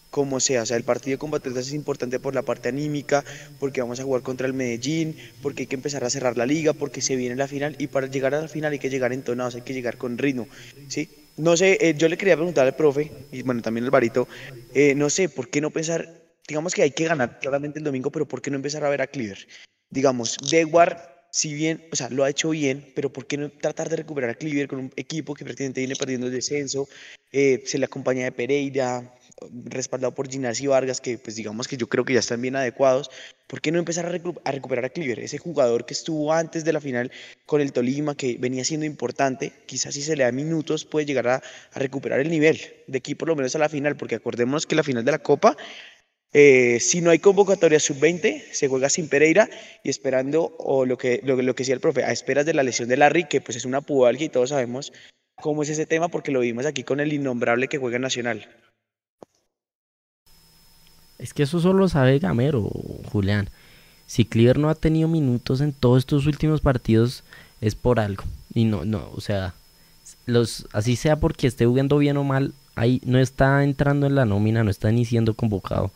Como sea, o sea, el partido con Patriotas es importante por la parte anímica, porque vamos a jugar contra el Medellín, porque hay que empezar a cerrar la liga, porque se viene la final, y para llegar a la final hay que llegar entonados, hay que llegar con ritmo, ¿sí? No sé, eh, yo le quería preguntar al profe, y bueno, también al Barito, eh, no sé, ¿por qué no pensar digamos que hay que ganar claramente el domingo, pero ¿por qué no empezar a ver a Cleaver? Digamos, Dewar, si bien, o sea, lo ha hecho bien, pero ¿por qué no tratar de recuperar a Cleaver con un equipo que prácticamente viene perdiendo el descenso? Eh, se le acompaña de Pereira, respaldado por Ginás y Vargas, que pues digamos que yo creo que ya están bien adecuados. ¿Por qué no empezar a, recuperar a Cleaver? Ese jugador que estuvo antes de la final con el Tolima, que venía siendo importante, quizás si se le da minutos puede llegar a, a recuperar el nivel de aquí por lo menos a la final, porque acordémonos que la final de la Copa eh, si no hay convocatoria sub-20, se juega sin Pereira y esperando, o lo que, lo, que decía el profe, a esperas de la lesión de Larry, que pues es una pubalgia y todos sabemos cómo es ese tema porque lo vimos aquí con el innombrable que juega Nacional. Es que eso solo sabe Gamero, Julián. Si Cleaver no ha tenido minutos en todos estos últimos partidos, es por algo. Y no, no, o sea, los, así sea porque esté jugando bien o mal, ahí no está entrando en la nómina, no está ni siendo convocado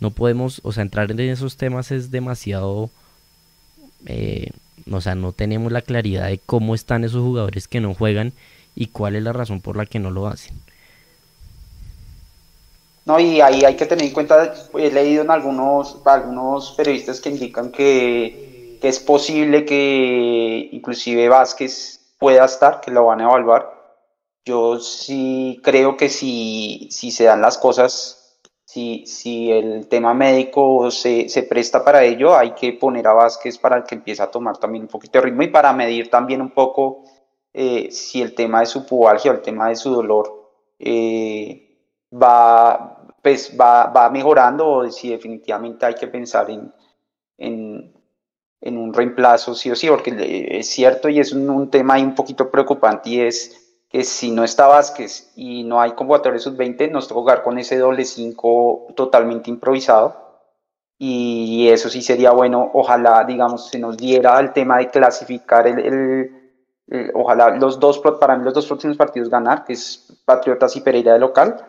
no podemos, o sea, entrar en esos temas es demasiado, eh, o sea, no tenemos la claridad de cómo están esos jugadores que no juegan y cuál es la razón por la que no lo hacen. No, y ahí hay que tener en cuenta, he leído en algunos, algunos periodistas que indican que, es posible que inclusive Vázquez pueda estar, que lo van a evaluar. Yo sí creo que si, si se dan las cosas si, si el tema médico se, se, presta para ello, hay que poner a Vázquez para que empiece a tomar también un poquito de ritmo y para medir también un poco eh, si el tema de su pubalgia o el tema de su dolor eh, va, pues va, va, mejorando o si definitivamente hay que pensar en, en, en, un reemplazo sí o sí, porque es cierto y es un, un tema ahí un poquito preocupante y es que si no está Vázquez y no hay convocatoria sub-20, nos toca jugar con ese doble 5 totalmente improvisado. y eso sí sería bueno, ojalá, digamos, se nos diera el tema de clasificar el, ojalá los dos, para mí los dos próximos partidos ganar, que es Patriotas y Pereira de local,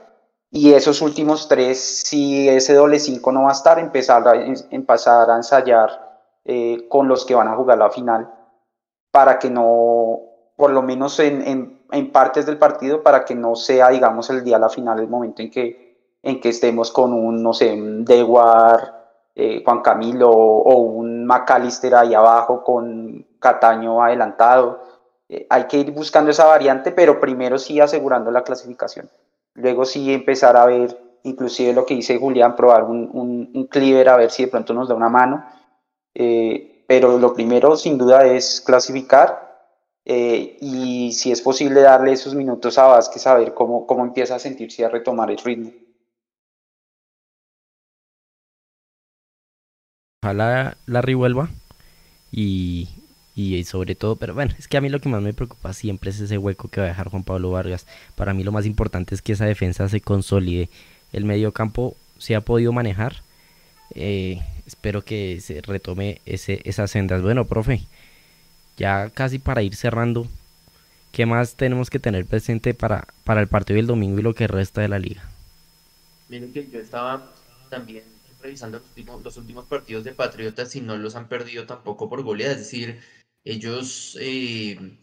y esos últimos tres, si ese doble 5 no va a estar, empezar a, empezar a ensayar eh, con los que van a jugar la final, para que no, por lo menos en, en, partes del partido, para que no sea, digamos, el día de la final, el momento en que, en que estemos con un, no sé, un Dewar, eh, Juan Camilo o un McAllister ahí abajo con Cataño adelantado. Eh, hay que ir buscando esa variante, pero primero sí asegurando la clasificación. Luego sí empezar a ver, inclusive lo que dice Julián, probar un, un, cleaver a ver si de pronto nos da una mano. Eh, pero lo primero sin duda es clasificar y si es posible darle esos minutos a Vázquez a ver cómo, cómo empieza a sentirse y a retomar el ritmo. ojalá la revuelva y, y sobre todo, pero bueno, es que a mí lo que más me preocupa siempre es ese hueco que va a dejar Juan Pablo Vargas. Para mí lo más importante es que esa defensa se consolide. El medio campo se ha podido manejar. Eh, espero que se retome ese, esas sendas. Bueno, profe, ya casi para ir cerrando, ¿qué más tenemos que tener presente para, para el partido del domingo y lo que resta de la liga? Miren que yo estaba también revisando los últimos, partidos de Patriotas y no los han perdido tampoco por goleada. Es decir, ellos eh,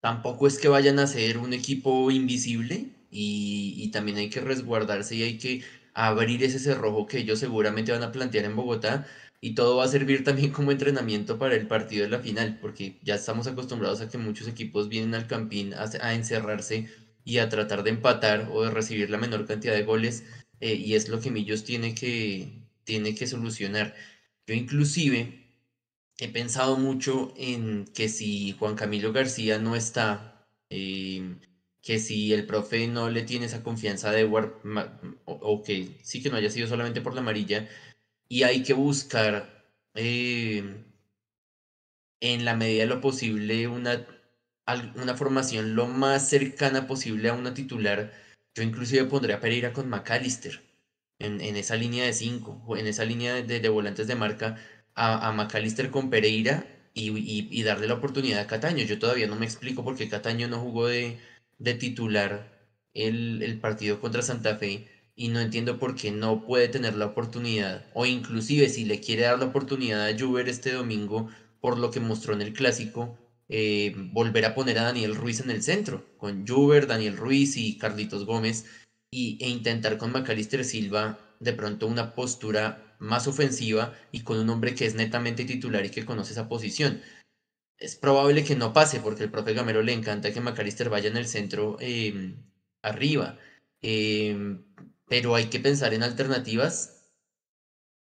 tampoco es que vayan a ser un equipo invisible y, también hay que resguardarse y hay que abrir ese cerrojo que ellos seguramente van a plantear en Bogotá y todo va a servir también como entrenamiento para el partido de la final, porque ya estamos acostumbrados a que muchos equipos vienen al campín a encerrarse y a tratar de empatar o de recibir la menor cantidad de goles eh, y es lo que Millos tiene que, tiene que solucionar. Yo inclusive he pensado mucho en que si Juan Camilo García no está, em, que si el profe no le tiene esa confianza de Edward, o, que sí que no haya sido solamente por la amarilla, y hay que buscar em, en la medida de lo posible una, una formación lo más cercana posible a una titular yo inclusive pondría a Pereira con McAllister en, en esa línea de 5, en esa línea de, de, volantes de marca, a, a McAllister con Pereira y, y, darle la oportunidad a Cataño. Yo todavía no me explico por qué Cataño no jugó de, de titular el, el partido contra Santa Fe y no entiendo por qué no puede tener la oportunidad o inclusive si le quiere dar la oportunidad a Juber este domingo por lo que mostró en el clásico eh, volver a poner a Daniel Ruiz en el centro, con Juber, Daniel Ruiz y Carlitos Gómez, y, e intentar con Macalister Silva de pronto una postura más ofensiva y con un hombre que es netamente titular y que conoce esa posición. Es probable que no pase porque el profe Gamero le encanta que Macalister vaya en el centro em, arriba, em, pero hay que pensar en alternativas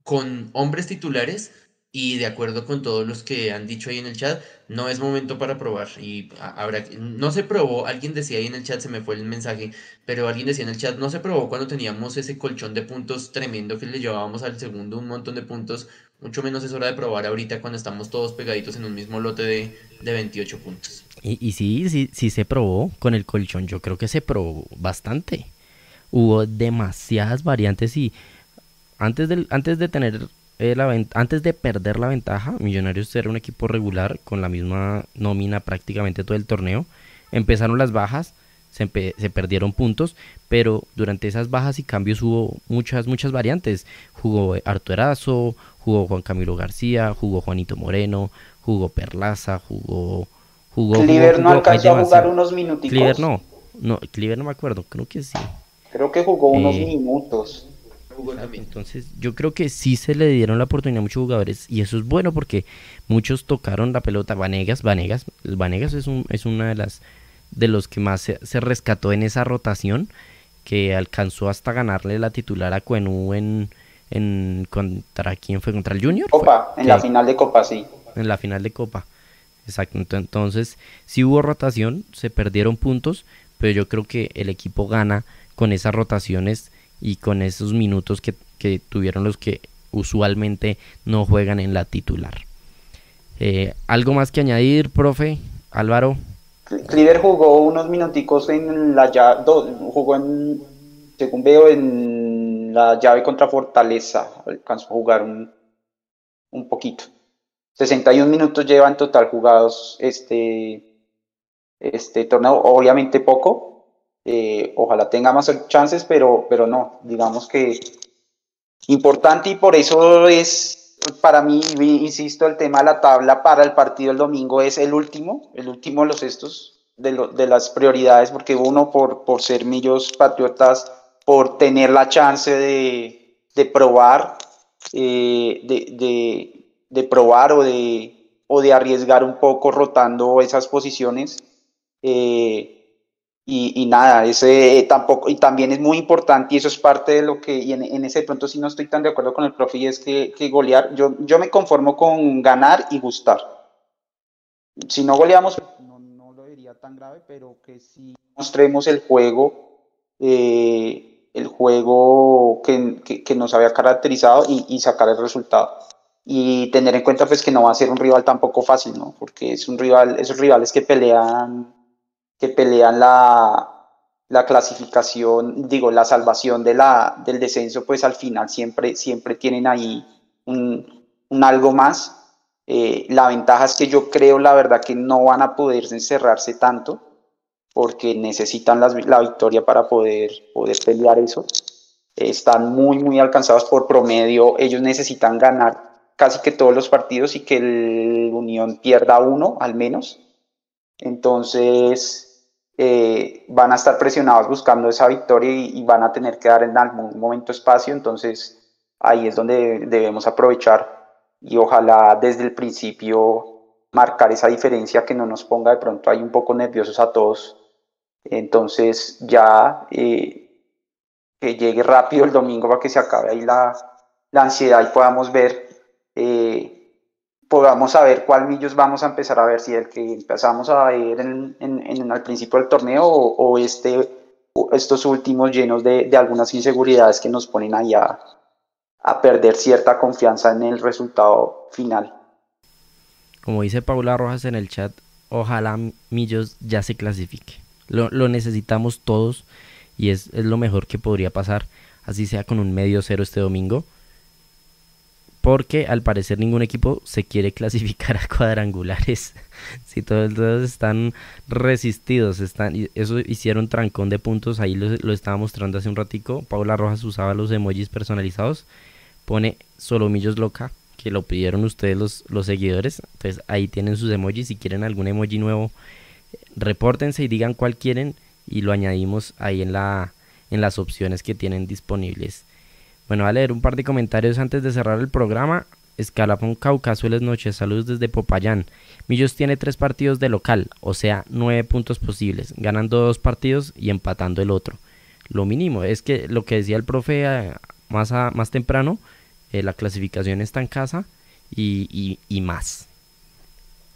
con hombres titulares y de acuerdo con todos los que han dicho ahí en el chat, no es momento para probar. Y habrá no se probó, alguien decía ahí en el chat, se me fue el mensaje, pero alguien decía en el chat, no se probó cuando teníamos ese colchón de puntos tremendo que le llevábamos al segundo un montón de puntos. Mucho menos es hora de probar ahorita cuando estamos todos pegaditos en un mismo lote de, de 28 puntos. Y, y sí, sí, sí se probó con el colchón. Yo creo que se probó bastante. Hubo demasiadas variantes y antes, del, antes de tener eh, antes de perder la ventaja, Millonarios era un equipo regular con la misma nómina prácticamente todo el torneo. Empezaron las bajas, se, perdieron puntos, pero durante esas bajas y cambios hubo muchas, muchas variantes. Jugó Arturazo, jugó Juan Camilo García, jugó Juanito Moreno, jugó Perlaza, jugó... jugó Cliver no alcanzó a jugar unos minutos. Cliver no, no, Cliver no me acuerdo, creo que sí. Creo que jugó unos eh, minutos. Entonces, yo creo que sí se le dieron la oportunidad a muchos jugadores y eso es bueno porque muchos tocaron la pelota. Vanegas, Vanegas, Vanegas es, un, es una de las de los que más se, rescató en esa rotación que alcanzó hasta ganarle la titular a Cuenú en, en contra quién fue contra el Junior. Copa, en la final de Copa, sí. En la final de Copa. Exacto. Entonces, si hubo rotación, se perdieron puntos, pero yo creo que el equipo gana con esas rotaciones y con esos minutos que, tuvieron los que usualmente no juegan en la titular. Eh, ¿Algo más que añadir, profe? Álvaro. Cliver jugó unos minuticos en la ya, jugó en, según veo, en la llave contra Fortaleza alcanzó a jugar un, un poquito. 61 minutos lleva en total jugados este, este torneo, obviamente poco. Eh, ojalá tenga más chances, pero, pero no, digamos que importante y por eso es para mí, insisto, el tema de la tabla para el partido el domingo es el último, el último de los estos, de, de las prioridades, porque uno por, por ser Millos Patriotas, por tener la chance de, de probar, eh, de, de, de, probar o de, o de arriesgar un poco rotando esas posiciones. Eh, y, y, nada, ese tampoco, y también es muy importante, y eso es parte de lo que, y en, en ese punto sí no estoy tan de acuerdo con el profe, y es que, que golear, yo, yo me conformo con ganar y gustar. Si no goleamos, no, no lo diría tan grave, pero que si mostremos el juego, eh, el juego que, que, que, nos había caracterizado y, y sacar el resultado y tener en cuenta pues que no va a ser un rival tampoco fácil, ¿no? Porque es un rival, esos rivales que pelean que pelean la, la clasificación, digo, la salvación de la, del descenso, pues al final siempre, siempre tienen ahí un, algo más. Eh, la ventaja es que yo creo, la verdad, que no van a poder encerrarse tanto porque necesitan la, la victoria para poder, poder pelear eso. están muy, muy alcanzados por promedio. Ellos necesitan ganar casi que todos los partidos y que el Unión pierda uno al menos. Entonces, eh, van a estar presionados buscando esa victoria y, y, van a tener que dar en algún momento espacio, entonces ahí es donde debemos aprovechar y ojalá desde el principio marcar esa diferencia que no nos ponga de pronto ahí un poco nerviosos a todos. Entonces ya eh, que llegue rápido el domingo para que se acabe ahí la, la ansiedad y podamos ver eh, podamos saber cuál millos vamos a empezar a ver, si el que empezamos a ver en, en, al principio del torneo o, o, este, estos últimos llenos de, de, algunas inseguridades que nos ponen ahí a, a, perder cierta confianza en el resultado final. Como dice Paula Rojas en el chat, ojalá Millos ya se clasifique. Lo, lo necesitamos todos y es, es lo mejor que podría pasar, así sea con un medio cero este domingo porque al parecer ningún equipo se quiere clasificar a cuadrangulares. si todos, todos, están resistidos, están, eso hicieron trancón de puntos, ahí lo, lo, estaba mostrando hace un ratico. Paula Rojas usaba los emojis personalizados, pone Solomillos loca, que lo pidieron ustedes los, los seguidores. Entonces ahí tienen sus emojis, si quieren algún emoji nuevo, repórtense y digan cuál quieren y lo añadimos ahí en, la, en las opciones que tienen disponibles bueno, a leer un par de comentarios antes de cerrar el programa. Escalafón Cauca, sueles noches, saludos desde Popayán. Millos tiene tres partidos de local, o sea, nueve puntos posibles, ganando dos partidos y empatando el otro. Lo mínimo es que lo que decía el profe eh, más, a, más temprano, eh, la clasificación está en casa y, y, y, más.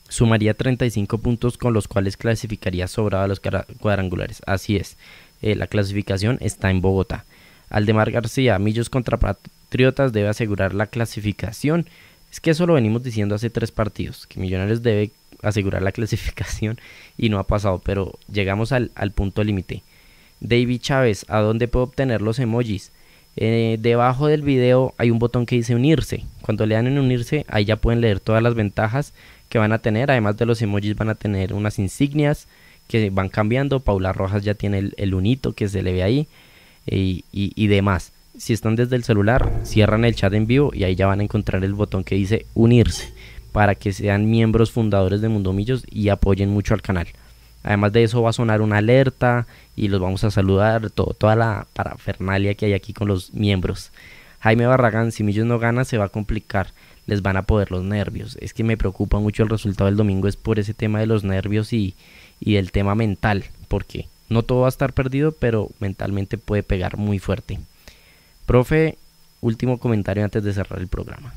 Sumaría 35 puntos con los cuales clasificaría sobrado a los cuadrangulares. Así es, eh, la clasificación está en Bogotá. Aldemar García, Millos contra Patriotas debe asegurar la clasificación. Es que eso lo venimos diciendo hace tres partidos, que Millonarios debe asegurar la clasificación y no ha pasado, pero llegamos al, punto límite. David Chávez, ¿a dónde puedo obtener los emojis? Eh, debajo del video hay un botón que dice unirse. Cuando le dan en unirse, ahí ya pueden leer todas las ventajas que van a tener. Además de los emojis, van a tener unas insignias que van cambiando. Paula Rojas ya tiene el, el unito que se le ve ahí y, demás. Si están desde el celular, cierran el chat en vivo y ahí ya van a encontrar el botón que dice unirse para que sean miembros fundadores de Mundo Millos y apoyen mucho al canal. Además de eso va a sonar una alerta y los vamos a saludar, todo, toda la parafernalia que hay aquí con los miembros. Jaime Barragán, si Millos no gana se va a complicar, les van a poder los nervios. Es que me preocupa mucho el resultado del domingo, es por ese tema de los nervios y, y del tema mental, porque no todo va a estar perdido, pero mentalmente puede pegar muy fuerte. Profe, último comentario antes de cerrar el programa.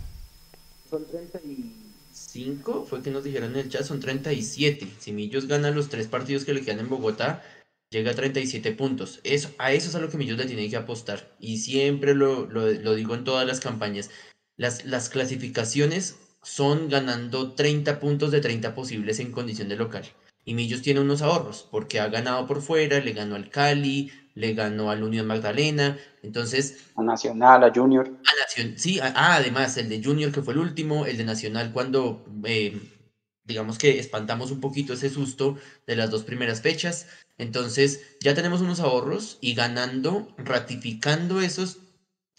Son 35, fue que nos dijeron en el chat, son 37. Si Millos gana los tres partidos que le quedan en Bogotá, llega a 37 puntos. Eso, a eso es a lo que Millos le tiene que apostar. Y siempre lo, digo en todas las campañas. Las, las clasificaciones son ganando 30 puntos de 30 posibles en condición de local. Y Millos tiene unos ahorros, porque ha ganado por fuera, le ganó al Cali, le ganó al Unión Magdalena, entonces... A Nacional, a Junior. A sí, ah, además, el de Junior que fue el último, el de Nacional cuando, eh, digamos que espantamos un poquito ese susto de las dos primeras fechas, entonces ya tenemos unos ahorros y ganando, ratificando esos,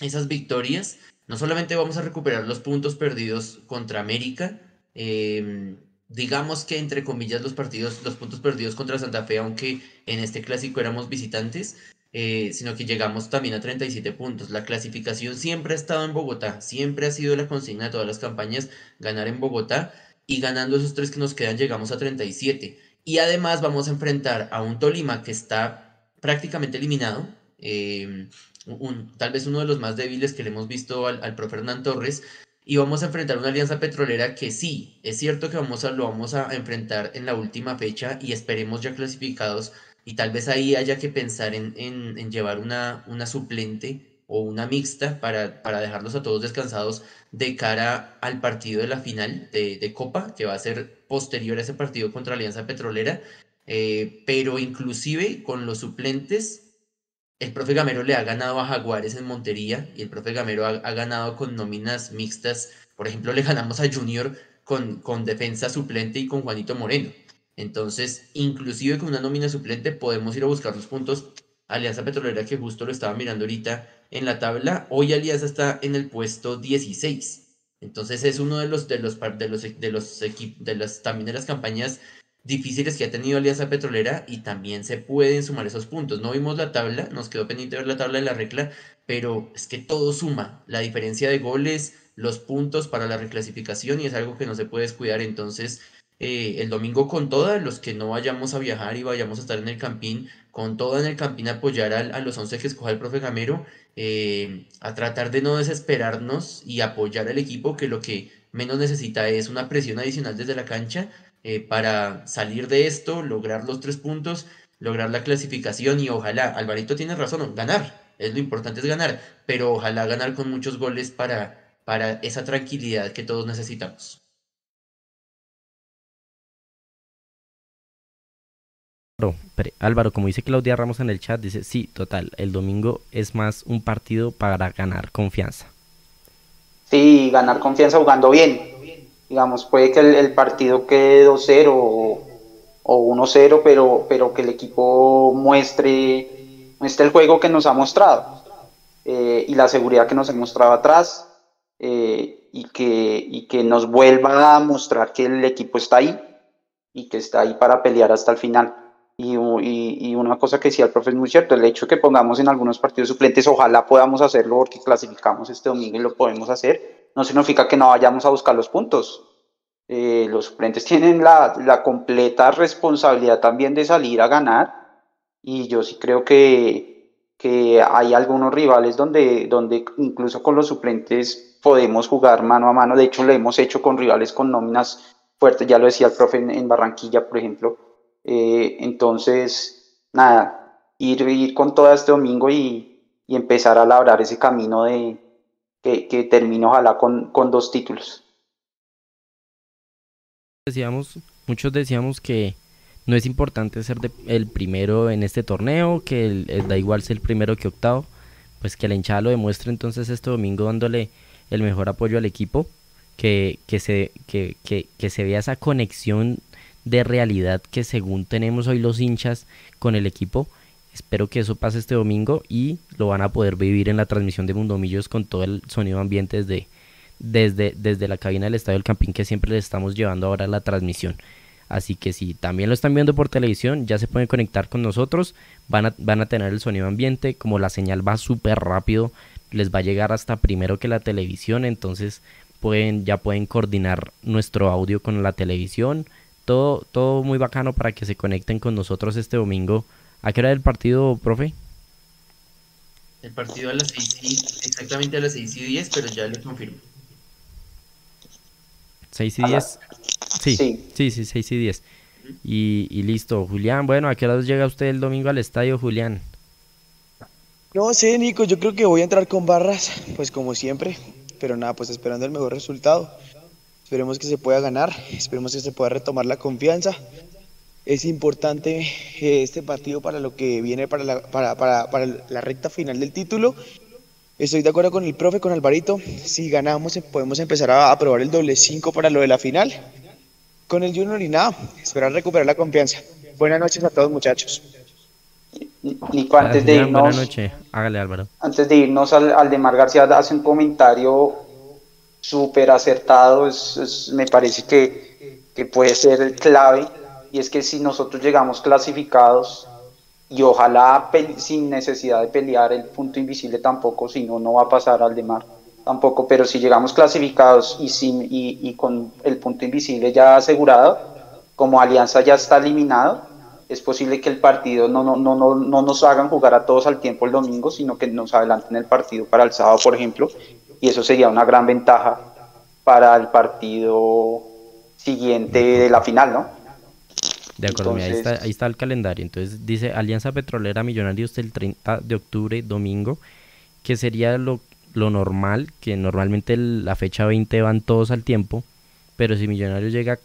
esas victorias, no solamente vamos a recuperar los puntos perdidos contra América, eh, digamos que entre comillas los partidos, los puntos perdidos contra Santa Fe, aunque en este clásico éramos visitantes, eh, sino que llegamos también a 37 puntos. La clasificación siempre ha estado en Bogotá, siempre ha sido la consigna de todas las campañas, ganar en Bogotá, y ganando esos tres que nos quedan llegamos a 37. Y además vamos a enfrentar a un Tolima que está prácticamente eliminado, eh, tal vez uno de los más débiles que le hemos visto al, al profe Hernán Torres, y vamos a enfrentar una alianza petrolera que sí, es cierto que vamos a, lo vamos a enfrentar en la última fecha y esperemos ya clasificados y tal vez ahí haya que pensar en, en, llevar una, una suplente o una mixta para, para, dejarlos a todos descansados de cara al partido de la final de, de Copa, que va a ser posterior a ese partido contra Alianza Petrolera, eh, pero inclusive con los suplentes el profe Gamero le ha ganado a Jaguares en Montería y el profe Gamero ha, ganado con nóminas mixtas. Por ejemplo, le ganamos a Junior con, con defensa suplente y con Juanito Moreno. Entonces, inclusive con una nómina suplente podemos ir a buscar los puntos. Alianza Petrolera, que justo lo estaba mirando ahorita en la tabla, hoy Alianza está en el puesto 16. Entonces es uno de los de los de los de los equipos de las también de las campañas difíciles que ha tenido Alianza Petrolera y también se pueden sumar esos puntos. No vimos la tabla, nos quedó pendiente ver la tabla de la regla, pero es que todo suma, la diferencia de goles, los puntos para la reclasificación y es algo que no se puede descuidar. Entonces, eh, el domingo con toda, los que no vayamos a viajar y vayamos a estar en el campín, con toda en el campín apoyar a, los 11 que escoja el profe Gamero, eh, a tratar de no desesperarnos y apoyar al equipo que lo que menos necesita es una presión adicional desde la cancha eh, para salir de esto, lograr los tres puntos, lograr la clasificación y ojalá, Alvarito tiene razón, ganar, es lo importante es ganar, pero ojalá ganar con muchos goles para, para esa tranquilidad que todos necesitamos. Álvaro, como dice Claudia Ramos en el chat, dice, sí, total, el domingo es más un partido para ganar confianza. Sí, ganar confianza jugando bien, Digamos, puede que el, partido quede 2-0 o, 1-0, pero, pero que el equipo muestre, muestre el juego que nos ha mostrado eh, y la seguridad que nos ha mostrado atrás eh, y, que, y que nos vuelva a mostrar que el equipo está ahí y que está ahí para pelear hasta el final. Y, y, una cosa que decía el profe es muy cierto, el hecho de que pongamos en algunos partidos suplentes, ojalá podamos hacerlo porque clasificamos este domingo y lo podemos hacer, no significa que no vayamos a buscar los puntos. Eh, los suplentes tienen la, la, completa responsabilidad también de salir a ganar y yo sí creo que, que hay algunos rivales donde, donde incluso con los suplentes podemos jugar mano a mano. De hecho, lo hemos hecho con rivales con nóminas fuertes, ya lo decía el profe en, Barranquilla, por ejemplo. Eh, entonces, nada, ir, ir con todo este domingo y, y empezar a labrar ese camino de, que, que termine ojalá con, con dos títulos. Decíamos, muchos decíamos que no es importante ser el primero en este torneo, que da igual ser el primero que octavo, pues que la hinchada lo demuestre entonces este domingo dándole el mejor apoyo al equipo, que, que, se, que, que, que se vea esa conexión de realidad que según tenemos hoy los hinchas con el equipo, Espero que eso pase este domingo y lo van a poder vivir en la transmisión de Mundomillos con todo el sonido ambiente desde, desde, desde la cabina del Estadio del Campín que siempre les estamos llevando ahora la transmisión. Así que si también lo están viendo por televisión, ya se pueden conectar con nosotros. Van a, van a tener el sonido ambiente. Como la señal va súper rápido, les va a llegar hasta primero que la televisión. Entonces pueden, ya pueden coordinar nuestro audio con la televisión. Todo, todo muy bacano para que se conecten con nosotros este domingo ¿A qué hora el partido, profe? El partido a las 6 y, exactamente a las 6 y 10, pero ya le confirmo. 6 y 10. Sí, sí, sí, 6 y 10. Y, y, listo, Julián, bueno, ¿a qué hora llega usted el domingo al estadio, Julián? No sé, Nico, yo creo que voy a entrar con barras, pues como siempre, pero nada, pues esperando el mejor resultado. Esperemos que se pueda ganar, esperemos que se pueda retomar la confianza es importante eh, este partido para lo que viene para la, para, para, para la recta final del título. Estoy de acuerdo con el profe, con Alvarito. Si ganamos, podemos empezar a, probar el doble 5 para lo de la final. Con el Junior y nada, esperar recuperar la confianza. Buenas noches a todos, muchachos. Nico, antes de irnos. Buenas noches, hágale Álvaro. Antes de irnos, al, Aldemar García hace un comentario súper acertado. me parece que, que puede ser clave y es que si nosotros llegamos clasificados y ojalá sin necesidad de pelear el punto invisible tampoco, si no, no va a pasar al de mar tampoco, pero si llegamos clasificados y, sin, y, con el punto invisible ya asegurado, como Alianza ya está eliminado, es posible que el partido no, no, no, no, no nos hagan jugar a todos al tiempo el domingo, sino que nos adelanten el partido para el sábado, por ejemplo, y eso sería una gran ventaja para el partido siguiente de la final, ¿no? De acuerdo, ahí, está, ahí está el calendario. Entonces dice Alianza Petrolera Millonarios el 30 de octubre, domingo, que sería lo, lo normal, que normalmente la fecha 20 van todos al tiempo, pero si Millonarios llega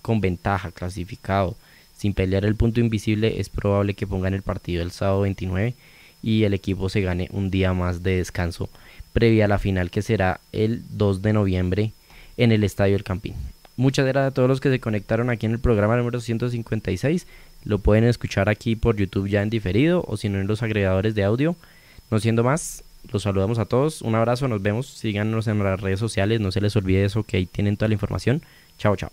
con ventaja, clasificado, sin pelear el punto invisible, es probable que pongan el partido el sábado 29 y el equipo se gane un día más de descanso previa a la final que será el 2 de noviembre en el Estadio El Campín. Muchas gracias a todos los que se conectaron aquí en el programa número 156. Lo pueden escuchar aquí por YouTube ya en diferido o si no en los agregadores de audio. No siendo más, los saludamos a todos. Un abrazo, nos vemos. Síganos en las redes sociales. No se les olvide eso que ahí tienen toda la información. Chao, chao.